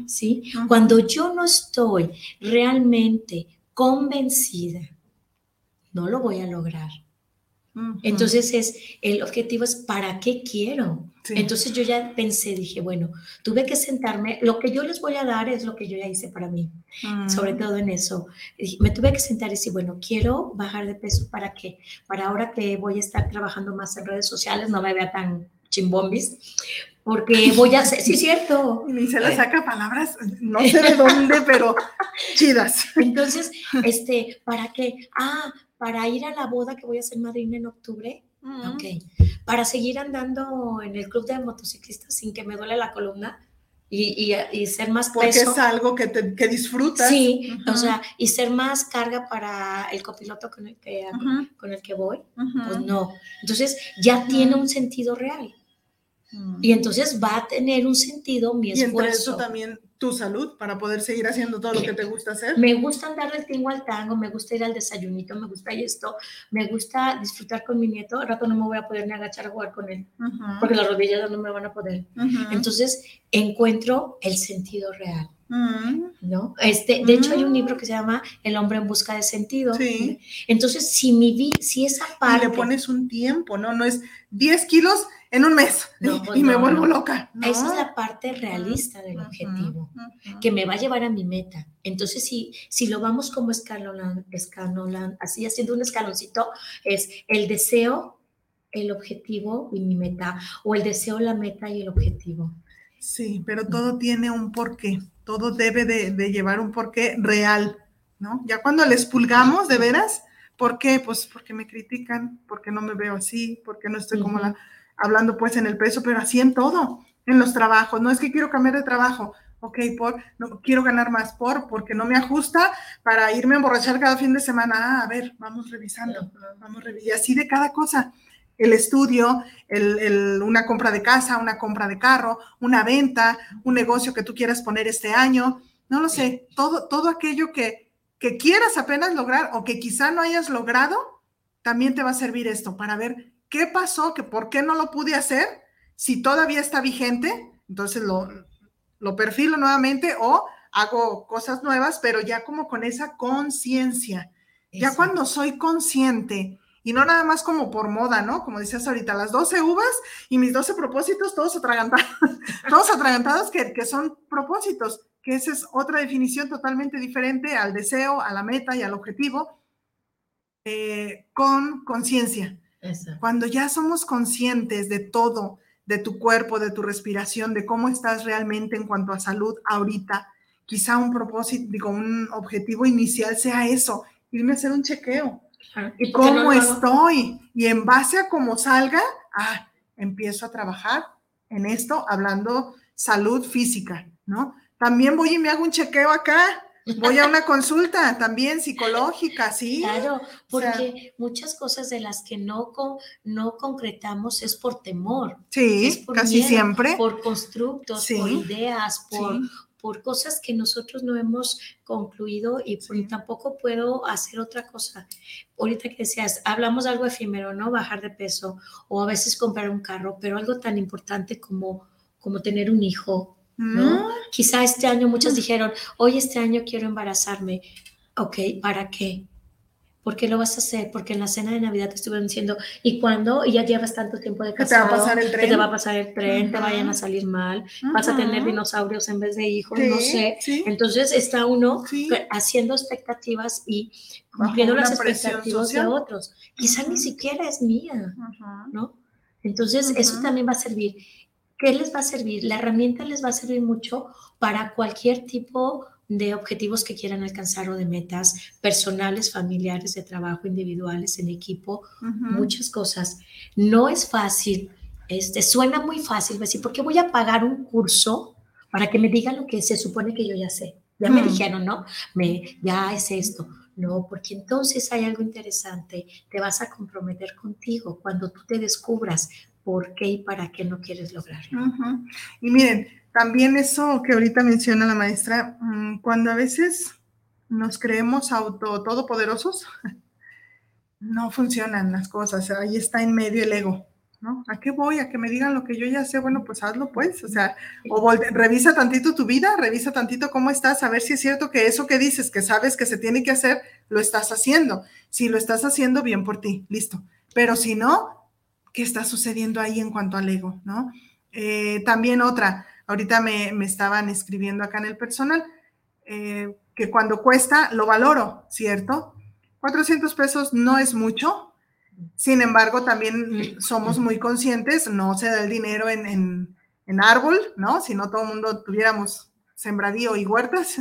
¿sí? Cuando yo no estoy realmente convencida, no lo voy a lograr. Entonces es, el objetivo es, ¿para qué quiero? Entonces yo ya pensé, dije, bueno, tuve que sentarme, lo que yo les voy a dar es lo que yo ya hice para mí, sobre todo en eso. Me tuve que sentar y decir, bueno, quiero bajar de peso, ¿para qué? Para ahora que voy a estar trabajando más en redes sociales, no me vea tan chimbombis, porque voy a hacer, sí es cierto. Y se le saca palabras, no sé de dónde, pero chidas. Entonces, este, ¿para qué? Ah, para ir a la boda que voy a hacer madrina en octubre. Ok. Para seguir andando en el club de motociclistas sin que me duele la columna y, y, ser más Porque es algo que, te, que disfrutas. Sí, o sea, y ser más carga para el copiloto con el que, con el que voy, pues no. Entonces ya tiene un sentido real. Y entonces va a tener un sentido mi esfuerzo. Y entre eso también tu salud para poder seguir haciendo todo lo que te gusta hacer. Me gusta andar del tingo al tango, me gusta ir al desayunito, me gusta esto, me gusta disfrutar con mi nieto. Al rato no me voy a poder ni agachar a jugar con él, porque las rodillas no me van a poder. Entonces encuentro el sentido real. ¿No? Este, de hecho, hay un libro que se llama El hombre en busca de sentido. Sí. Entonces, si mi vi, si esa parte. Y le pones un tiempo, ¿no? No es 10 kilos en un mes y me vuelvo loca. Esa es la parte realista del objetivo, que me va a llevar a mi meta. Entonces, si, si lo vamos como escalón, escalón, así haciendo un escaloncito, es el deseo, el objetivo y mi meta, o el deseo, la meta y el objetivo. Sí, pero todo tiene un porqué, todo debe de, de llevar un porqué real, ¿no? Ya cuando les pulgamos, de veras, ¿por qué? Pues porque me critican, porque no me veo así, porque no estoy como la hablando pues en el peso, pero así en todo, en los trabajos. No es que quiero cambiar de trabajo, ok, por, no quiero ganar más por, porque no me ajusta para irme a emborrachar cada fin de semana. Ah, a ver, vamos revisando, vamos revisando. Y así de cada cosa. El estudio, el, una compra de casa, una compra de carro, una venta, un negocio que tú quieras poner este año, no lo sé, todo, todo aquello que, que quieras apenas lograr o que quizá no hayas logrado, también te va a servir esto para ver ¿Qué pasó? ¿Que ¿Por qué no lo pude hacer? Si todavía está vigente, entonces lo, lo perfilo nuevamente o hago cosas nuevas, pero ya como con esa conciencia. Ya cuando soy consciente y no nada más como por moda, ¿no? Como decías ahorita, las 12 uvas y mis 12 propósitos, todos atragantados, todos atragantados que, que son propósitos, que esa es otra definición totalmente diferente al deseo, a la meta y al objetivo, eh, con conciencia. Cuando ya somos conscientes de todo, de tu cuerpo, de tu respiración, de cómo estás realmente en cuanto a salud ahorita, quizá un propósito, digo, un objetivo inicial sea eso, irme a hacer un chequeo. ¿Y cómo estoy? Y en base a cómo salga, ah, empiezo a trabajar en esto, hablando salud física, ¿no? También voy y me hago un chequeo acá, Voy a una consulta también psicológica, sí. Claro, porque muchas cosas de las que no, no concretamos es por temor. Sí, casi siempre. Por constructos, por ideas, por, por cosas que nosotros no hemos concluido y tampoco puedo hacer otra cosa. Ahorita que decías, hablamos de algo efímero, ¿no? Bajar de peso o a veces comprar un carro, pero algo tan importante como, como tener un hijo, ¿no? Mm. Quizá este año muchos dijeron, hoy este año quiero embarazarme. Ok, ¿para qué? ¿Por qué lo vas a hacer? Porque en la cena de Navidad te estuvieron diciendo, ¿y cuándo? Y ya llevas tanto tiempo de casado. te va a pasar el tren. te va a pasar el tren, te vayan a salir mal, vas a tener dinosaurios en vez de hijos, no sé. Entonces está uno haciendo expectativas y cumpliendo las expectativas de otros. Quizá ni siquiera es mía, ¿no? Entonces eso también va a servir. ¿Qué les va a servir? La herramienta les va a servir mucho para cualquier tipo de objetivos que quieran alcanzar o de metas personales, familiares, de trabajo, individuales, en equipo, muchas cosas. No es fácil, este, suena muy fácil decir, ¿por qué voy a pagar un curso para que me digan lo que se supone que yo ya sé? Ya me dijeron, ¿no? Me, ya es esto. No, porque entonces hay algo interesante. Te vas a comprometer contigo cuando tú te descubras por qué y para qué no quieres lograrlo. Y miren, también eso que ahorita menciona la maestra, mm, cuando a veces nos creemos auto todopoderosos, no funcionan las cosas. Ahí está en medio el ego. ¿no? ¿A qué voy? A que me digan lo que yo ya sé, bueno, pues hazlo pues, o sea, o revisa tantito tu vida, revisa tantito cómo estás, a ver si es cierto que eso que dices, que sabes que se tiene que hacer, lo estás haciendo. Si lo estás haciendo, bien por ti, listo. Pero si no, ¿qué está sucediendo ahí en cuanto al ego, no? Eh, también otra, ahorita me, estaban escribiendo acá en el personal, eh, que cuando cuesta, lo valoro, ¿cierto? 400 pesos no es mucho, sin embargo, también somos muy conscientes, no se da el dinero en, árbol, ¿no? Si no todo el mundo tuviéramos sembradío y huertas,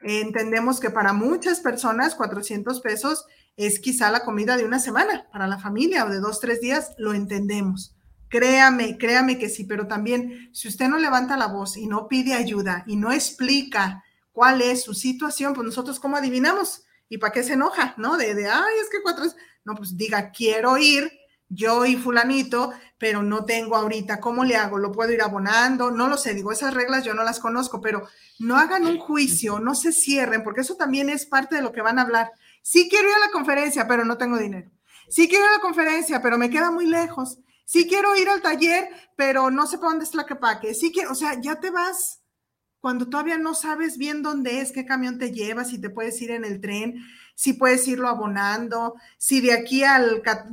entendemos que para muchas personas 400 pesos es quizá la comida de una semana para la familia o de dos, tres días, lo entendemos. Créame, créame que sí, pero también si usted no levanta la voz y no pide ayuda y no explica cuál es su situación, pues nosotros cómo adivinamos y para qué se enoja, ¿no? De, de ay, es que cuatro, no, pues diga, quiero ir, yo y fulanito, pero no tengo ahorita, ¿cómo le hago? ¿Lo puedo ir abonando? No lo sé, digo, esas reglas yo no las conozco, pero no hagan un juicio, no se cierren, porque eso también es parte de lo que van a hablar. Sí quiero ir a la conferencia, pero no tengo dinero. Sí quiero ir a la conferencia, pero me queda muy lejos. Sí quiero ir al taller, pero no sé para dónde está la quepaque. Sí quiero, o sea, ya te vas cuando todavía no sabes bien dónde es, qué camión te lleva, si te puedes ir en el tren si puedes irlo abonando, si de aquí a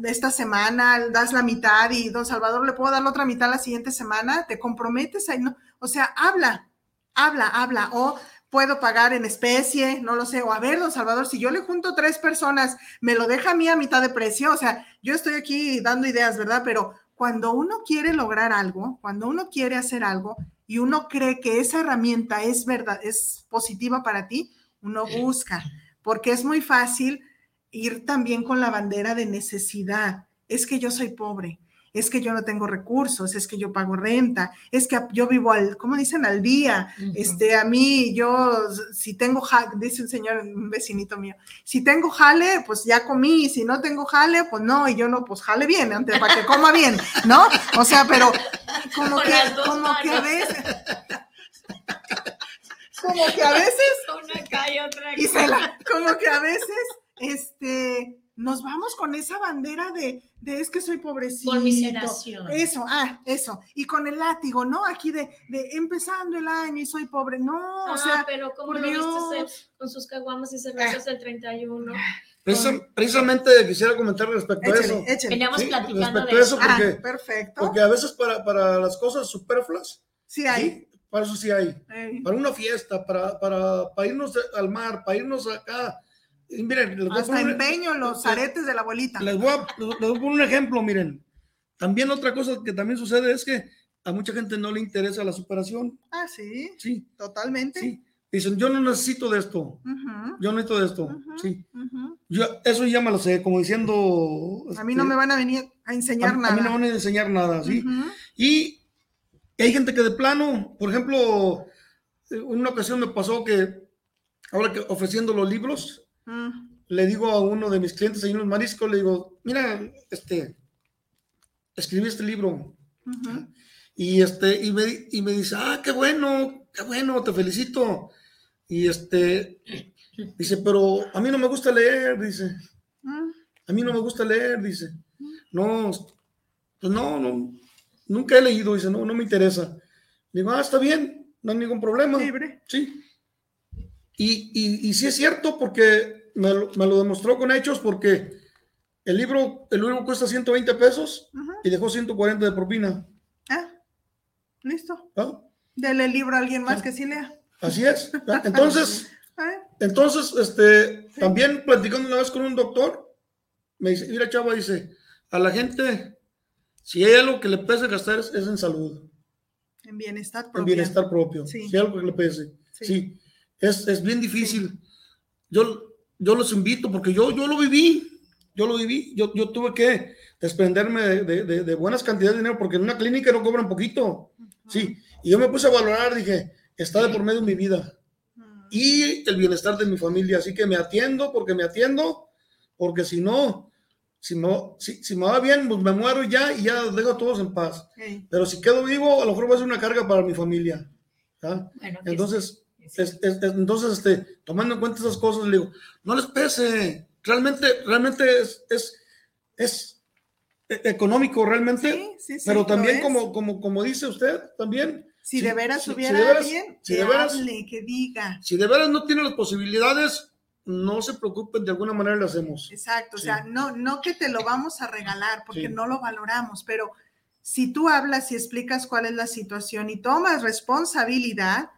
esta semana das la mitad y don Salvador le puedo dar la otra mitad la siguiente semana, te comprometes ahí, ¿no? O sea, habla, habla, habla, o puedo pagar en especie, no lo sé, o a ver, don Salvador, si yo le junto tres personas, me lo deja a mí a mitad de precio, o sea, yo estoy aquí dando ideas, ¿verdad? Pero cuando uno quiere lograr algo, cuando uno quiere hacer algo y uno cree que esa herramienta es verdad, es positiva para ti, uno busca porque es muy fácil ir también con la bandera de necesidad. Es que yo soy pobre, es que yo no tengo recursos, es que yo pago renta, es que yo vivo al, ¿cómo dicen? Al día. Este, a mí, yo, si tengo, jale, dice un señor, un vecinito mío, si tengo jale, pues ya comí, si no tengo jale, pues no, y yo no, pues jale bien, antes para que coma bien, ¿no? O sea, pero como que, como que a veces como que a veces. Una cae, otra y como que a veces, este, nos vamos con esa bandera de, de es que soy pobrecito. Conmiseración. Eso, ah, eso. Y con el látigo, ¿no? Aquí de, de empezando el año y soy pobre. No, o ah, sea. pero como lo viste con sus caguamas y cervezas del 31. precisamente quisiera comentar respecto a eso. Veníamos platicando respecto de eso. Porque, ah, perfecto. Porque a veces para, para las cosas superfluas. Sí hay. Para eso sí hay. Para una fiesta, para, para, para, irnos al mar, para irnos acá. Miren, les Hasta empeño los aretes de la abuelita. Les voy, a, les voy a poner un ejemplo, miren. También otra cosa que también sucede es que a mucha gente no le interesa la superación. Ah, sí. Sí. Totalmente. Sí. Dicen, yo no necesito de esto. Yo no necesito de esto. sí. Yo, eso ya me lo sé, como diciendo. A mí no este, me van a venir a enseñar nada. A mí no me van a enseñar nada, ¿sí? Y hay gente que de plano, por ejemplo, en una ocasión me pasó que, ahora que ofreciendo los libros, mm. le digo a uno de mis clientes ahí en los mariscos, le digo, mira, este, escribí este libro. Y este, y me, y me dice, ah, qué bueno, qué bueno, te felicito. Y este, dice, pero a mí no me gusta leer, dice. Mm. A mí no me gusta leer, dice. No, pues no, no, Nunca he leído, dice, no, no me interesa. Digo, ah, está bien, no hay ningún problema. Libre. Sí. Y, y, y sí es cierto porque me lo, me lo, demostró con hechos porque el libro, el libro cuesta 120 pesos y dejó 140 de propina. Ah, listo. ¿Ah? Dele el libro a alguien más que sí lea. Así es. Entonces, entonces, este, también platicando una vez con un doctor, me dice, mira, chava, dice, a la gente si hay algo que le pese gastar es, en salud. En bienestar propio. En bienestar propio. Sí. Si hay algo que le pese. Sí. Es, es, bien difícil. Yo, yo los invito porque yo, yo lo viví. Yo lo viví. Yo, yo tuve que desprenderme de, de, de, buenas cantidades de dinero porque en una clínica no cobran poquito. Sí. Y yo me puse a valorar, dije, está de por medio mi vida y el bienestar de mi familia. Así que me atiendo porque me atiendo, porque si no, si me, si, si me va bien, pues me muero ya y ya dejo a todos en paz. Pero si quedo vivo, a lo mejor va a ser una carga para mi familia. Entonces, entonces, este, tomando en cuenta esas cosas, le digo, no les pese, realmente, realmente es, es, es e, económico realmente, pero también como, como, como dice usted, también. Si, de veras hubiera alguien, si de veras, que diga. Si de veras no tiene las posibilidades, no se preocupen, de alguna manera lo hacemos. Exacto, o sea, no, no que te lo vamos a regalar porque no lo valoramos, pero si tú hablas y explicas cuál es la situación y tomas responsabilidad,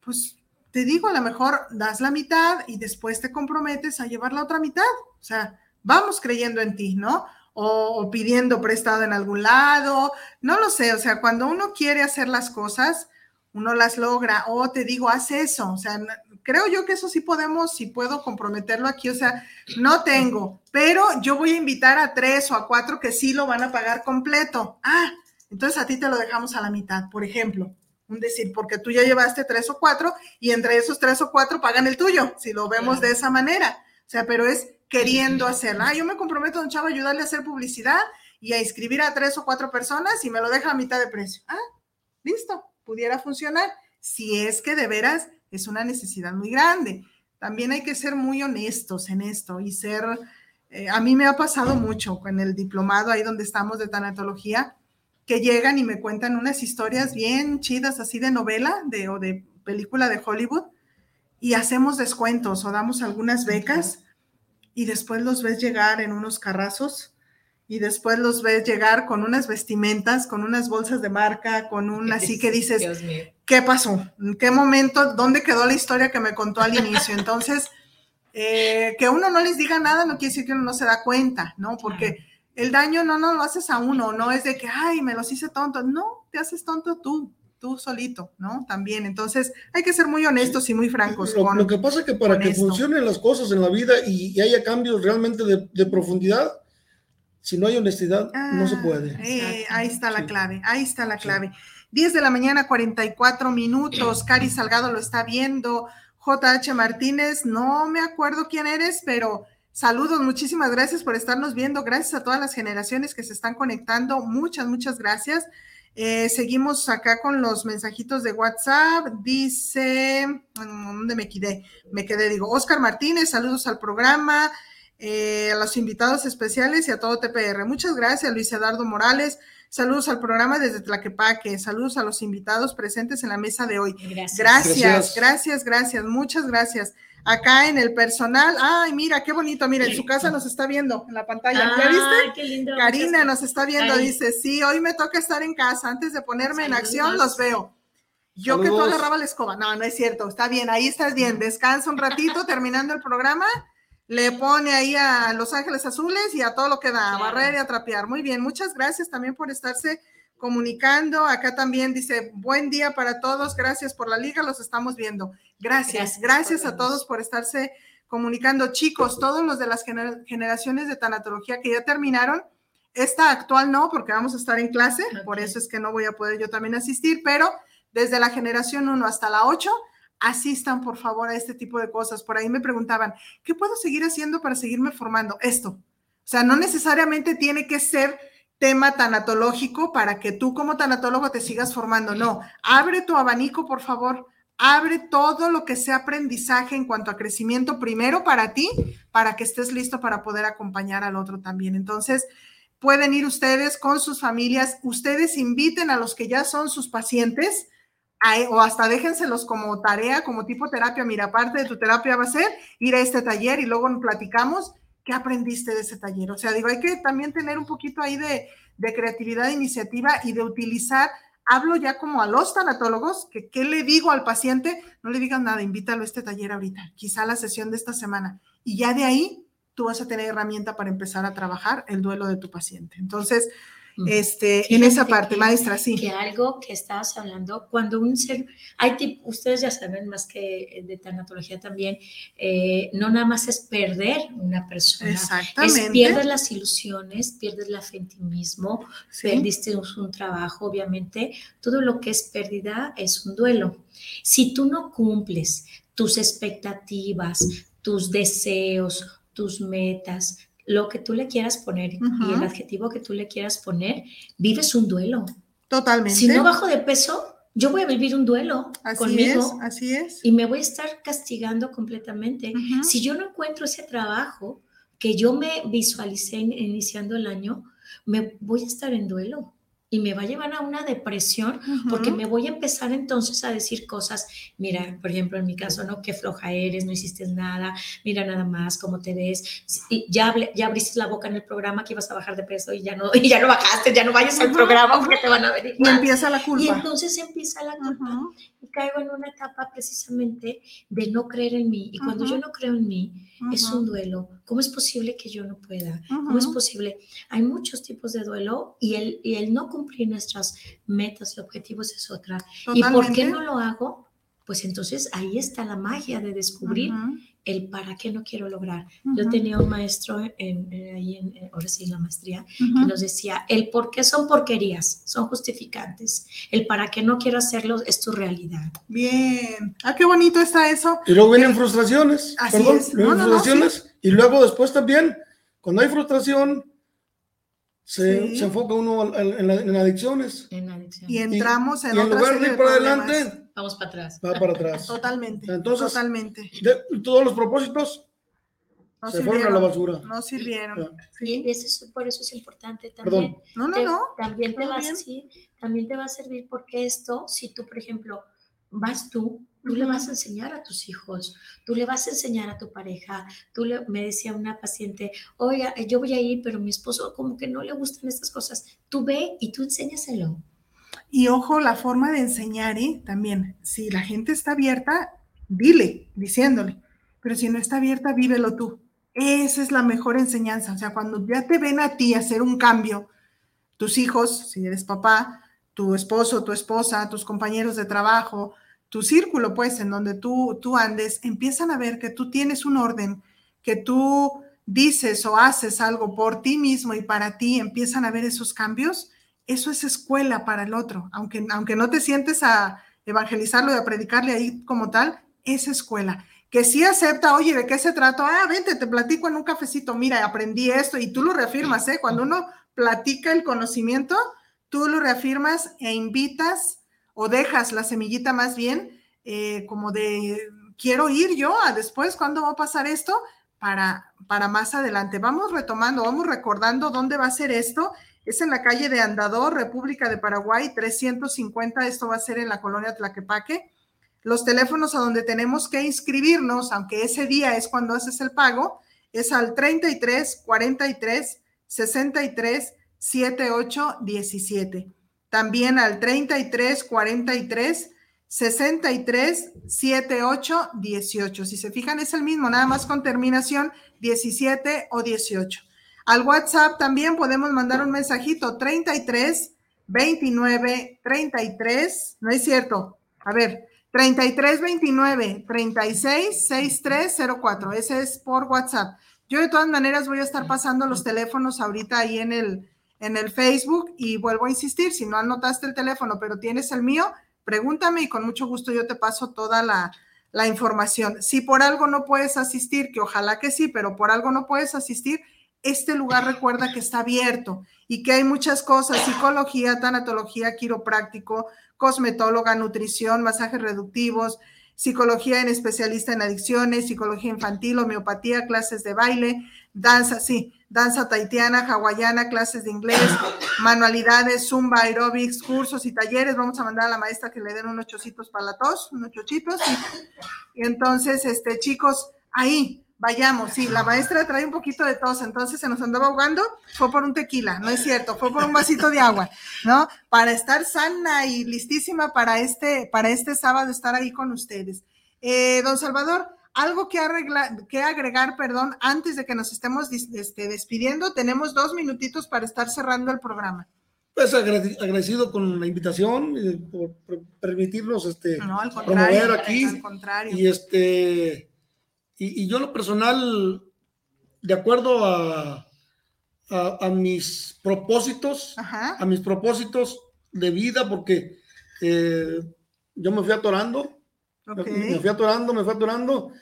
pues te digo, a lo mejor das la mitad y después te comprometes a llevar la otra mitad. O sea, vamos creyendo en ti, ¿no? O, pidiendo prestado en algún lado, no lo sé, o sea, cuando uno quiere hacer las cosas, uno las logra, o te digo, haz eso, o sea, creo yo que eso sí podemos, si puedo comprometerlo aquí, o sea, no tengo, pero yo voy a invitar a tres o a cuatro que sí lo van a pagar completo. Ah, entonces a ti te lo dejamos a la mitad, por ejemplo un decir, porque tú ya llevaste tres o cuatro y entre esos tres o cuatro pagan el tuyo, si lo vemos de esa manera. O sea, pero es queriendo hacerla. Ah, yo me comprometo, don Chavo, a ayudarle a hacer publicidad y a inscribir a tres o cuatro personas y me lo deja a mitad de precio. Ah, listo, pudiera funcionar. Si es que de veras es una necesidad muy grande. También hay que ser muy honestos en esto y ser, eh, a mí me ha pasado mucho con el diplomado ahí donde estamos de tanatología que llegan y me cuentan unas historias bien chidas, así de novela de, o de película de Hollywood, y hacemos descuentos o damos algunas becas, y después los ves llegar en unos carrazos, y después los ves llegar con unas vestimentas, con unas bolsas de marca, con un así que dices, ¿qué pasó? ¿En qué momento? ¿Dónde quedó la historia que me contó al inicio? Entonces, eh, que uno no les diga nada no quiere decir que uno no se da cuenta, ¿no? Porque el daño no, no lo haces a uno, no es de que, ay, me los hice tonto, no, te haces tonto tú, tú solito, ¿no? También, entonces hay que ser muy honestos y muy francos. Lo, lo que pasa es que para que funcionen las cosas en la vida y, haya cambios realmente de, profundidad, si no hay honestidad, no se ah, puede. Eh, ahí está la clave, ahí está la clave. 10 de la mañana, 44 minutos, Cari Salgado lo está viendo, JH Martínez, no me acuerdo quién eres, pero Saludos, muchísimas gracias por estarnos viendo. Gracias a todas las generaciones que se están conectando. Muchas, muchas gracias. Eh, seguimos acá con los mensajitos de WhatsApp. Dice, ¿dónde me quedé? Me quedé, digo, Oscar Martínez, saludos al programa, eh, a los invitados especiales y a todo TPR. Muchas gracias, Luis Eduardo Morales. Saludos al programa desde Tlaquepaque. Saludos a los invitados presentes en la mesa de hoy. Gracias, gracias, gracias, gracias. muchas gracias acá en el personal. Ay, mira, qué bonito. Mira, en su casa nos está viendo en la pantalla. ¿Ya viste? Qué lindo. Karina nos está viendo. Dice, sí, hoy me toca estar en casa. Antes de ponerme en acción, los veo. Yo que tú agarraba la escoba. No, no es cierto. Está bien, ahí estás bien. Descansa un ratito terminando el programa. Le pone ahí a Los Ángeles Azules y a todo lo que da, a barrer y a trapear. Muy bien, muchas gracias también por estarse comunicando. Acá también dice, buen día para todos, gracias por la liga, los estamos viendo. Gracias, gracias, a todos por estarse comunicando. Chicos, todos los de las generaciones de tanatología que ya terminaron, esta actual no, porque vamos a estar en clase, por eso es que no voy a poder yo también asistir, pero desde la generación 1 hasta la 8, asistan por favor a este tipo de cosas. Por ahí me preguntaban, ¿qué puedo seguir haciendo para seguirme formando? Esto. O sea, no necesariamente tiene que ser tema tanatológico para que tú como tanatólogo te sigas formando. No, abre tu abanico, por favor. Abre todo lo que sea aprendizaje en cuanto a crecimiento primero para ti, para que estés listo para poder acompañar al otro también. Entonces, pueden ir ustedes con sus familias, ustedes inviten a los que ya son sus pacientes o hasta déjenselos como tarea, como tipo terapia. Mira, parte de tu terapia va a ser ir a este taller y luego platicamos ¿qué aprendiste de ese taller? O sea, digo, hay que también tener un poquito ahí de, creatividad, iniciativa y de utilizar, hablo ya como a los tanatólogos, que qué le digo al paciente, no le digas nada, invítalo a este taller ahorita, quizá la sesión de esta semana. Y ya de ahí tú vas a tener herramienta para empezar a trabajar el duelo de tu paciente. Entonces, este, en esa parte, maestra, sí. Que algo que estabas hablando, cuando un ser, hay ustedes ya saben más que de tanatología también, eh, no nada más es perder una persona, Exactamente. es pierdes las ilusiones, pierdes la fe en ti mismo, perdiste un trabajo, obviamente, todo lo que es pérdida es un duelo. Si tú no cumples tus expectativas, tus deseos, tus metas, lo que tú le quieras poner y el adjetivo que tú le quieras poner, vives un duelo. Totalmente. Si no bajo de peso, yo voy a vivir un duelo Así conmigo es, así es. y me voy a estar castigando completamente. Si yo no encuentro ese trabajo que yo me visualicé in- iniciando el año, me voy a estar en duelo y me va a llevar a una depresión porque Ujú. me voy a empezar entonces a decir cosas, mira, por ejemplo, en mi caso, ¿no? Qué floja eres, no hiciste nada, mira nada más cómo te ves, y ya, ya abriste la boca en el programa que ibas a bajar de peso y ya no, y ya no bajaste, ya no vayas al Ujú, programa porque te van a ver Y empieza la Y culpa. entonces empieza la culpa Ujú. y caigo en una etapa precisamente de no creer en mí. Y cuando yo no creo en mí, es un duelo. ¿Cómo es posible que yo no pueda? ¿Cómo es posible? Hay muchos tipos de duelo y el, y el no cumplir nuestras metas y objetivos es otra. ¿Y por qué no lo hago? Pues entonces ahí está la magia de descubrir el para qué no quiero lograr. Yo tenía un maestro en, en- ahí en, ahora sí, en la maestría, que Ujú. nos decía, el por qué son porquerías, son justificantes. El para qué no quiero hacerlo es tu realidad. Bien. Ah, qué bonito está eso. Y luego vienen frustraciones. Así perdón, es. vienen No, no, no, frustraciones. Y luego después también, cuando hay frustración, se, Sí. se enfoca uno en, la- en adicciones. En adicción. Y entramos en y en otra lugar de serie ir para problemas. adelante, Vamos para atrás. va para atrás. Totalmente. Entonces- totalmente. De- todos los propósitos No se fueron a la basura. No sirvieron. Sí. Y eso es- por eso es importante Perdón. también. No, no, te- no. También te, va a, bien. sí, también te va a servir porque esto, si tú, por ejemplo, vas tú, tú le vas a enseñar a tus hijos, tú le vas a enseñar a tu pareja. Tú le, me decía una paciente, oiga, eh, yo voy a ir, pero mi esposo como que no le gustan estas cosas. Tú ve y tú enséñaselo. Y ojo, la forma de enseñar, ¿eh? También, si la gente está abierta, dile, diciéndole, pero si no está abierta, vívelo tú. Esa es la mejor enseñanza. O sea, cuando ya te ven a ti hacer un cambio, tus hijos, si eres papá, tu esposo, tu esposa, tus compañeros de trabajo, tu círculo, pues, en donde tú, tú andes, empiezan a ver que tú tienes un orden, que tú dices o haces algo por ti mismo y para ti, empiezan a ver esos cambios eso es escuela para el otro, aunque, aunque no te sientes a evangelizarlo y a predicarle ahí como tal, es escuela. Que sí acepta, oye, ¿de qué se trata? Ah, vente, te platico en un cafecito, mira, aprendí esto y tú lo reafirmas, ¿eh? Cuando uno platica el conocimiento, tú lo reafirmas e invitas o dejas la semillita más bien eh, como de, quiero ir yo a después, ¿cuándo va a pasar esto? Para, para más adelante. Vamos retomando, vamos recordando dónde va a ser esto es en la calle de Andador, República de Paraguay, 350. Esto va a ser en la colonia Tlaquepaque. Los teléfonos a donde tenemos que inscribirnos, aunque ese día es cuando haces el pago, es al 33 43 63 78 17. También al 33 43 63 78 18. Si se fijan, es el mismo, nada más con terminación 17 o 18. Al WhatsApp también podemos mandar un mensajito 33 29 33, no es cierto. A ver, 33 29 36 63 04. Ese es por WhatsApp. Yo de todas maneras voy a estar pasando los teléfonos ahorita ahí en el en el Facebook y vuelvo a insistir, si no anotaste el teléfono, pero tienes el mío, pregúntame y con mucho gusto yo te paso toda la, información. Si por algo no puedes asistir, que ojalá que sí, pero por algo no puedes asistir, este lugar recuerda que está abierto y que hay muchas cosas, psicología, tanatología, quiropráctico, cosmetóloga, nutrición, masajes reductivos, psicología en especialista en adicciones, psicología infantil, homeopatía, clases de baile, danza, sí, danza taitiana, hawaiana, clases de inglés, manualidades, zumba, aerobics, cursos y talleres. Vamos a mandar a la maestra que le den unos chocitos para la tos, unos chochitos. Y, y entonces, este, chicos, ahí, vayamos, sí, la maestra trae un poquito de tos, entonces se nos andaba ahogando, fue por un tequila, no es cierto, fue por un vasito de agua, ¿no? Para estar sana y listísima para este, para este sábado estar ahí con ustedes. Eh, don Salvador, algo que, arregla, que agregar, perdón, antes de que nos estemos este, despidiendo, tenemos dos minutitos para estar cerrando el programa. Pues agradecido con la invitación y por, permitirnos este, no, al contrario, promover aquí. Al contrario. Y este y, y, yo lo personal, de acuerdo a, a, a mis propósitos, Ajá. a mis propósitos de vida, porque eh, yo me fui atorando, okay. me, me, fui atorando, me fui atorando,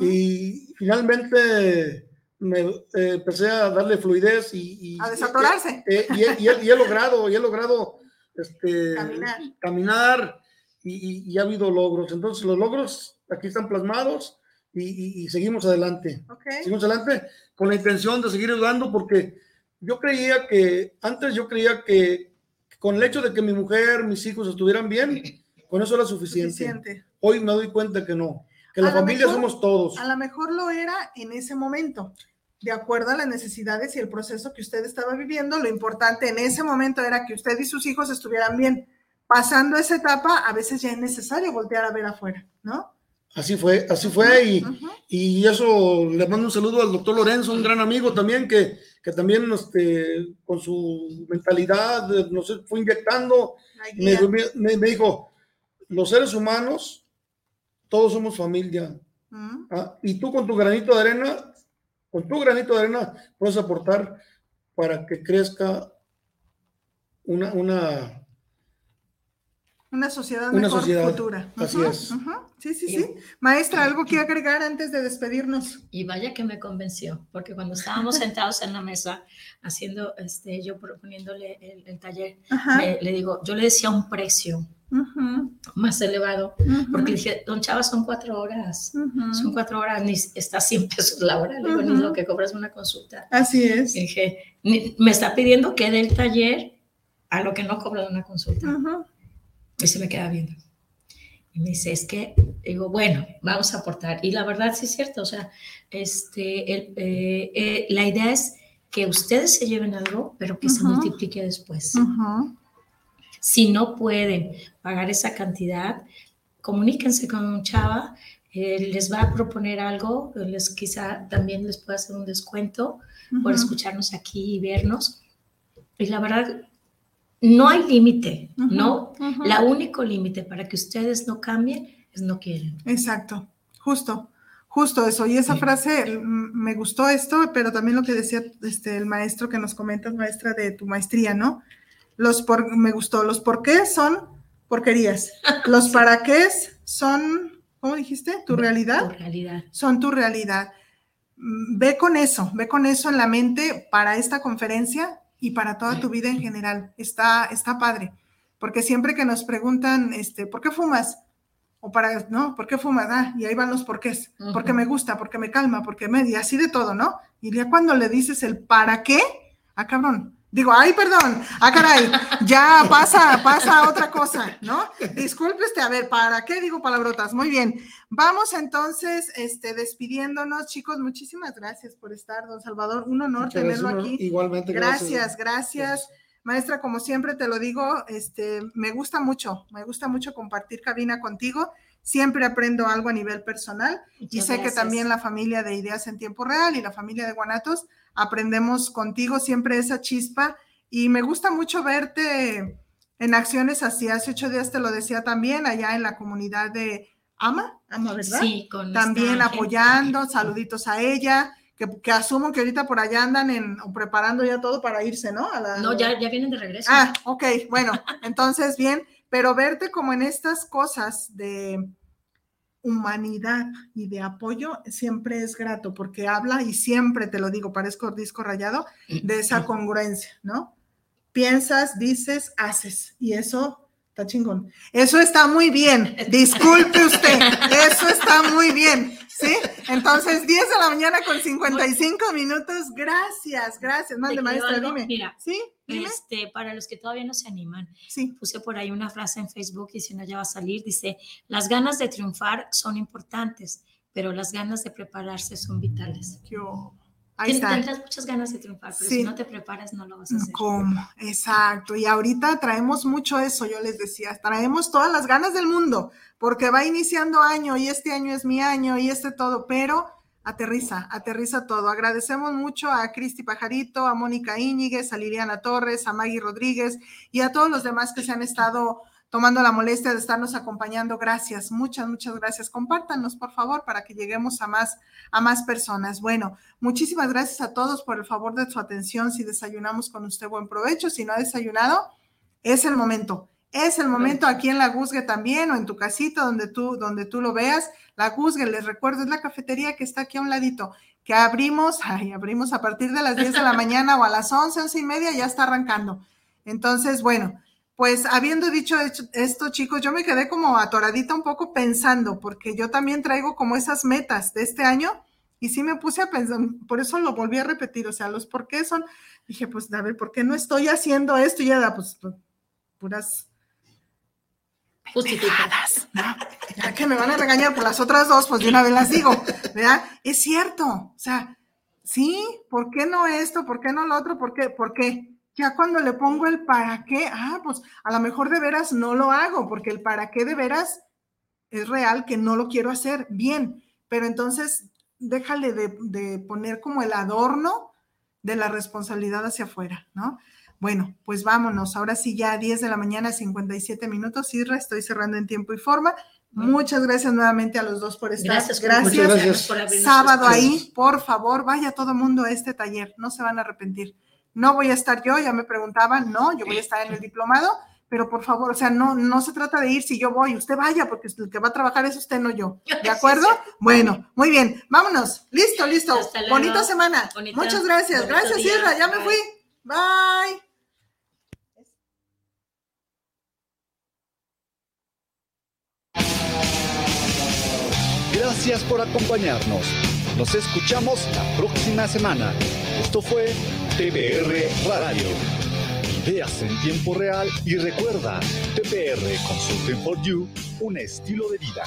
y finalmente me eh, empecé a darle fluidez y, y a desatorarse. Y, y, he, y, he, logrado, y he logrado este, caminar. caminar y, ha habido logros. Entonces, los logros aquí están plasmados y, seguimos adelante. Seguimos adelante con la intención de seguir ayudando porque yo creía que, antes yo creía que con el hecho de que mi mujer, mis hijos estuvieran bien, con eso era suficiente. Hoy me doy cuenta que no, que la familia somos todos. A lo mejor lo era en ese momento, de acuerdo a las necesidades y el proceso que usted estaba viviendo. Lo importante en ese momento era que usted y sus hijos estuvieran bien pasando esa etapa, a veces ya es necesario voltear a ver afuera, ¿no? Así fue, así fue, y, y, eso le mando un saludo al doctor Lorenzo, un gran amigo también, que, que también este, con su mentalidad nos fue inyectando, me, me, me, dijo, los seres humanos, todos somos familia, ¿ah? y tú con tu granito de arena, con tu granito de arena puedes aportar para que crezca una, una una sociedad mejor futura. Así es. Sí, sí, sí. Maestra, ¿algo que agregar antes de despedirnos? Y vaya que me convenció, porque cuando estábamos sentados en la mesa haciendo, este, yo proponiéndole el, taller, le digo, yo le decía un precio más elevado, porque dije, don Chava, son cuatro horas, son cuatro horas, ni está 100 pesos la hora, le digo, ni lo que cobras una consulta. Así es. dije, me está pidiendo que dé el taller a lo que no cobra una consulta. Y se me queda viendo. Y me dice, es que, digo, bueno, vamos a aportar. Y la verdad sí es cierto, o sea, este, el, eh, eh, la idea es que ustedes se lleven algo, pero que se multiplique después. Si no pueden pagar esa cantidad, comuníquense con un chava, eh, les va a proponer algo, les quizá también les pueda hacer un descuento por escucharnos aquí y vernos. Y la verdad, no hay límite, ¿no? La único límite para que ustedes no cambien es no quieren. Exacto, justo, justo eso. Y esa frase, me gustó esto, pero también lo que decía este, el maestro que nos comentas, maestra de tu maestría, ¿no? Los por, me gustó, los por qué son porquerías, los para qué son, ¿cómo dijiste? ¿Tu realidad? Tu realidad. Son tu realidad. Mm, ve con eso, ve con eso en la mente para esta conferencia y para toda tu vida en general. Está, está padre, porque siempre que nos preguntan, este, ¿por qué fumas? O para, ¿no? ¿Por qué fumas? Ah, y ahí van los porqués. Porque me gusta, porque me calma, porque me, y así de todo, ¿no? Y ya cuando le dices el para qué, ah, cabrón, Digo, ay, perdón, ah, caray, ya pasa, pasa otra cosa, ¿no? Disculpe a ver, ¿para qué digo palabrotas? Muy bien. Vamos entonces, este, despidiéndonos, chicos, muchísimas gracias por estar, don Salvador, un honor tenerlo aquí. Igualmente, gracias. Gracias, gracias. Maestra, como siempre te lo digo, este, me gusta mucho, me gusta mucho compartir cabina contigo. Siempre aprendo algo a nivel personal y sé que también la familia de Ideas en Tiempo Real y la familia de Guanatos aprendemos contigo siempre esa chispa y me gusta mucho verte en acciones así. Hace ocho días te lo decía también allá en la comunidad de Ama, Ama, ¿verdad? Sí, con También apoyando, saluditos a ella. Que, asumo que ahorita por allá andan en, preparando ya todo para irse, ¿no? no, ya, ya vienen de regreso. Ah, ok, bueno, entonces bien, pero verte como en estas cosas de, humanidad y de apoyo siempre es grato porque habla y siempre te lo digo, parezco disco rayado, de esa congruencia, ¿no? Piensas, dices, haces y eso Está chingón. Eso está muy bien. Disculpe usted. Eso está muy bien. ¿Sí? Entonces, 10 de la mañana con 55 minutos. Gracias, gracias. Mande, maestra, dime. Mira, ¿sí? Este, para los que todavía no se animan, sí. puse por ahí una frase en Facebook y si no ya va a salir, dice, las ganas de triunfar son importantes, pero las ganas de prepararse son vitales. Yo. Ahí Tendrás muchas ganas de triunfar, pero si no te preparas no lo vas a hacer. ¿Cómo? Exacto. Y ahorita traemos mucho eso, yo les decía, traemos todas las ganas del mundo, porque va iniciando año y este año es mi año y este todo, pero aterriza, aterriza todo. Agradecemos mucho a Cristi Pajarito, a Mónica Íñiguez, a Liliana Torres, a Maggie Rodríguez y a todos los demás que se han estado tomando la molestia de estarnos acompañando. Gracias, muchas, muchas gracias. Compártanos, por favor, para que lleguemos a más, a más personas. Bueno, muchísimas gracias a todos por el favor de su atención. Si desayunamos con usted, buen provecho. Si no ha desayunado, es el momento. Es el momento aquí en la Guzgue también o en tu casita donde tú, donde tú lo veas. La Guzgue, les recuerdo, es la cafetería que está aquí a un ladito, que abrimos, ay, abrimos a partir de las 10 de la mañana o a las 11, 11 y media, ya está arrancando. Entonces, bueno, pues habiendo dicho esto, chicos, yo me quedé como atoradita un poco pensando, porque yo también traigo como esas metas de este año y sí me puse a pensar, por eso lo volví a repetir, o sea, los por qué son, dije, pues a ver, ¿por qué no estoy haciendo esto? Y ya, pues, puras justificadas, Ya que me van a regañar por las otras dos, pues de una vez las digo, ¿verdad? Es cierto, o sea, sí, ¿por qué no esto? ¿Por qué no lo otro? ¿Por qué? ¿Por qué? Ya cuando le pongo el para qué, ah, pues a lo mejor de veras no lo hago, porque el para qué de veras es real que no lo quiero hacer bien, pero entonces déjale de, de poner como el adorno de la responsabilidad hacia afuera, ¿no? Bueno, pues vámonos. Ahora sí, ya a 10 de la mañana, 57 minutos. Irra, estoy cerrando en tiempo y forma. Muchas gracias nuevamente a los dos por estar. Gracias, gracias. Sábado ahí, por favor, vaya todo mundo a este taller. No se van a arrepentir. No voy a estar yo, ya me preguntaban, no, yo voy a estar en el diplomado, pero por favor, o sea, no, no se trata de ir si yo voy, usted vaya, porque el que va a trabajar es usted, no yo. ¿De acuerdo? Bueno, muy bien, vámonos. Listo, listo. Bonita semana. Muchas gracias. Gracias, Sierra, ya me fui. Bye. Gracias por acompañarnos. Nos escuchamos la próxima semana. Esto fue TPR Radio. Ideas en tiempo real y recuerda, TPR Consulting for You, un estilo de vida.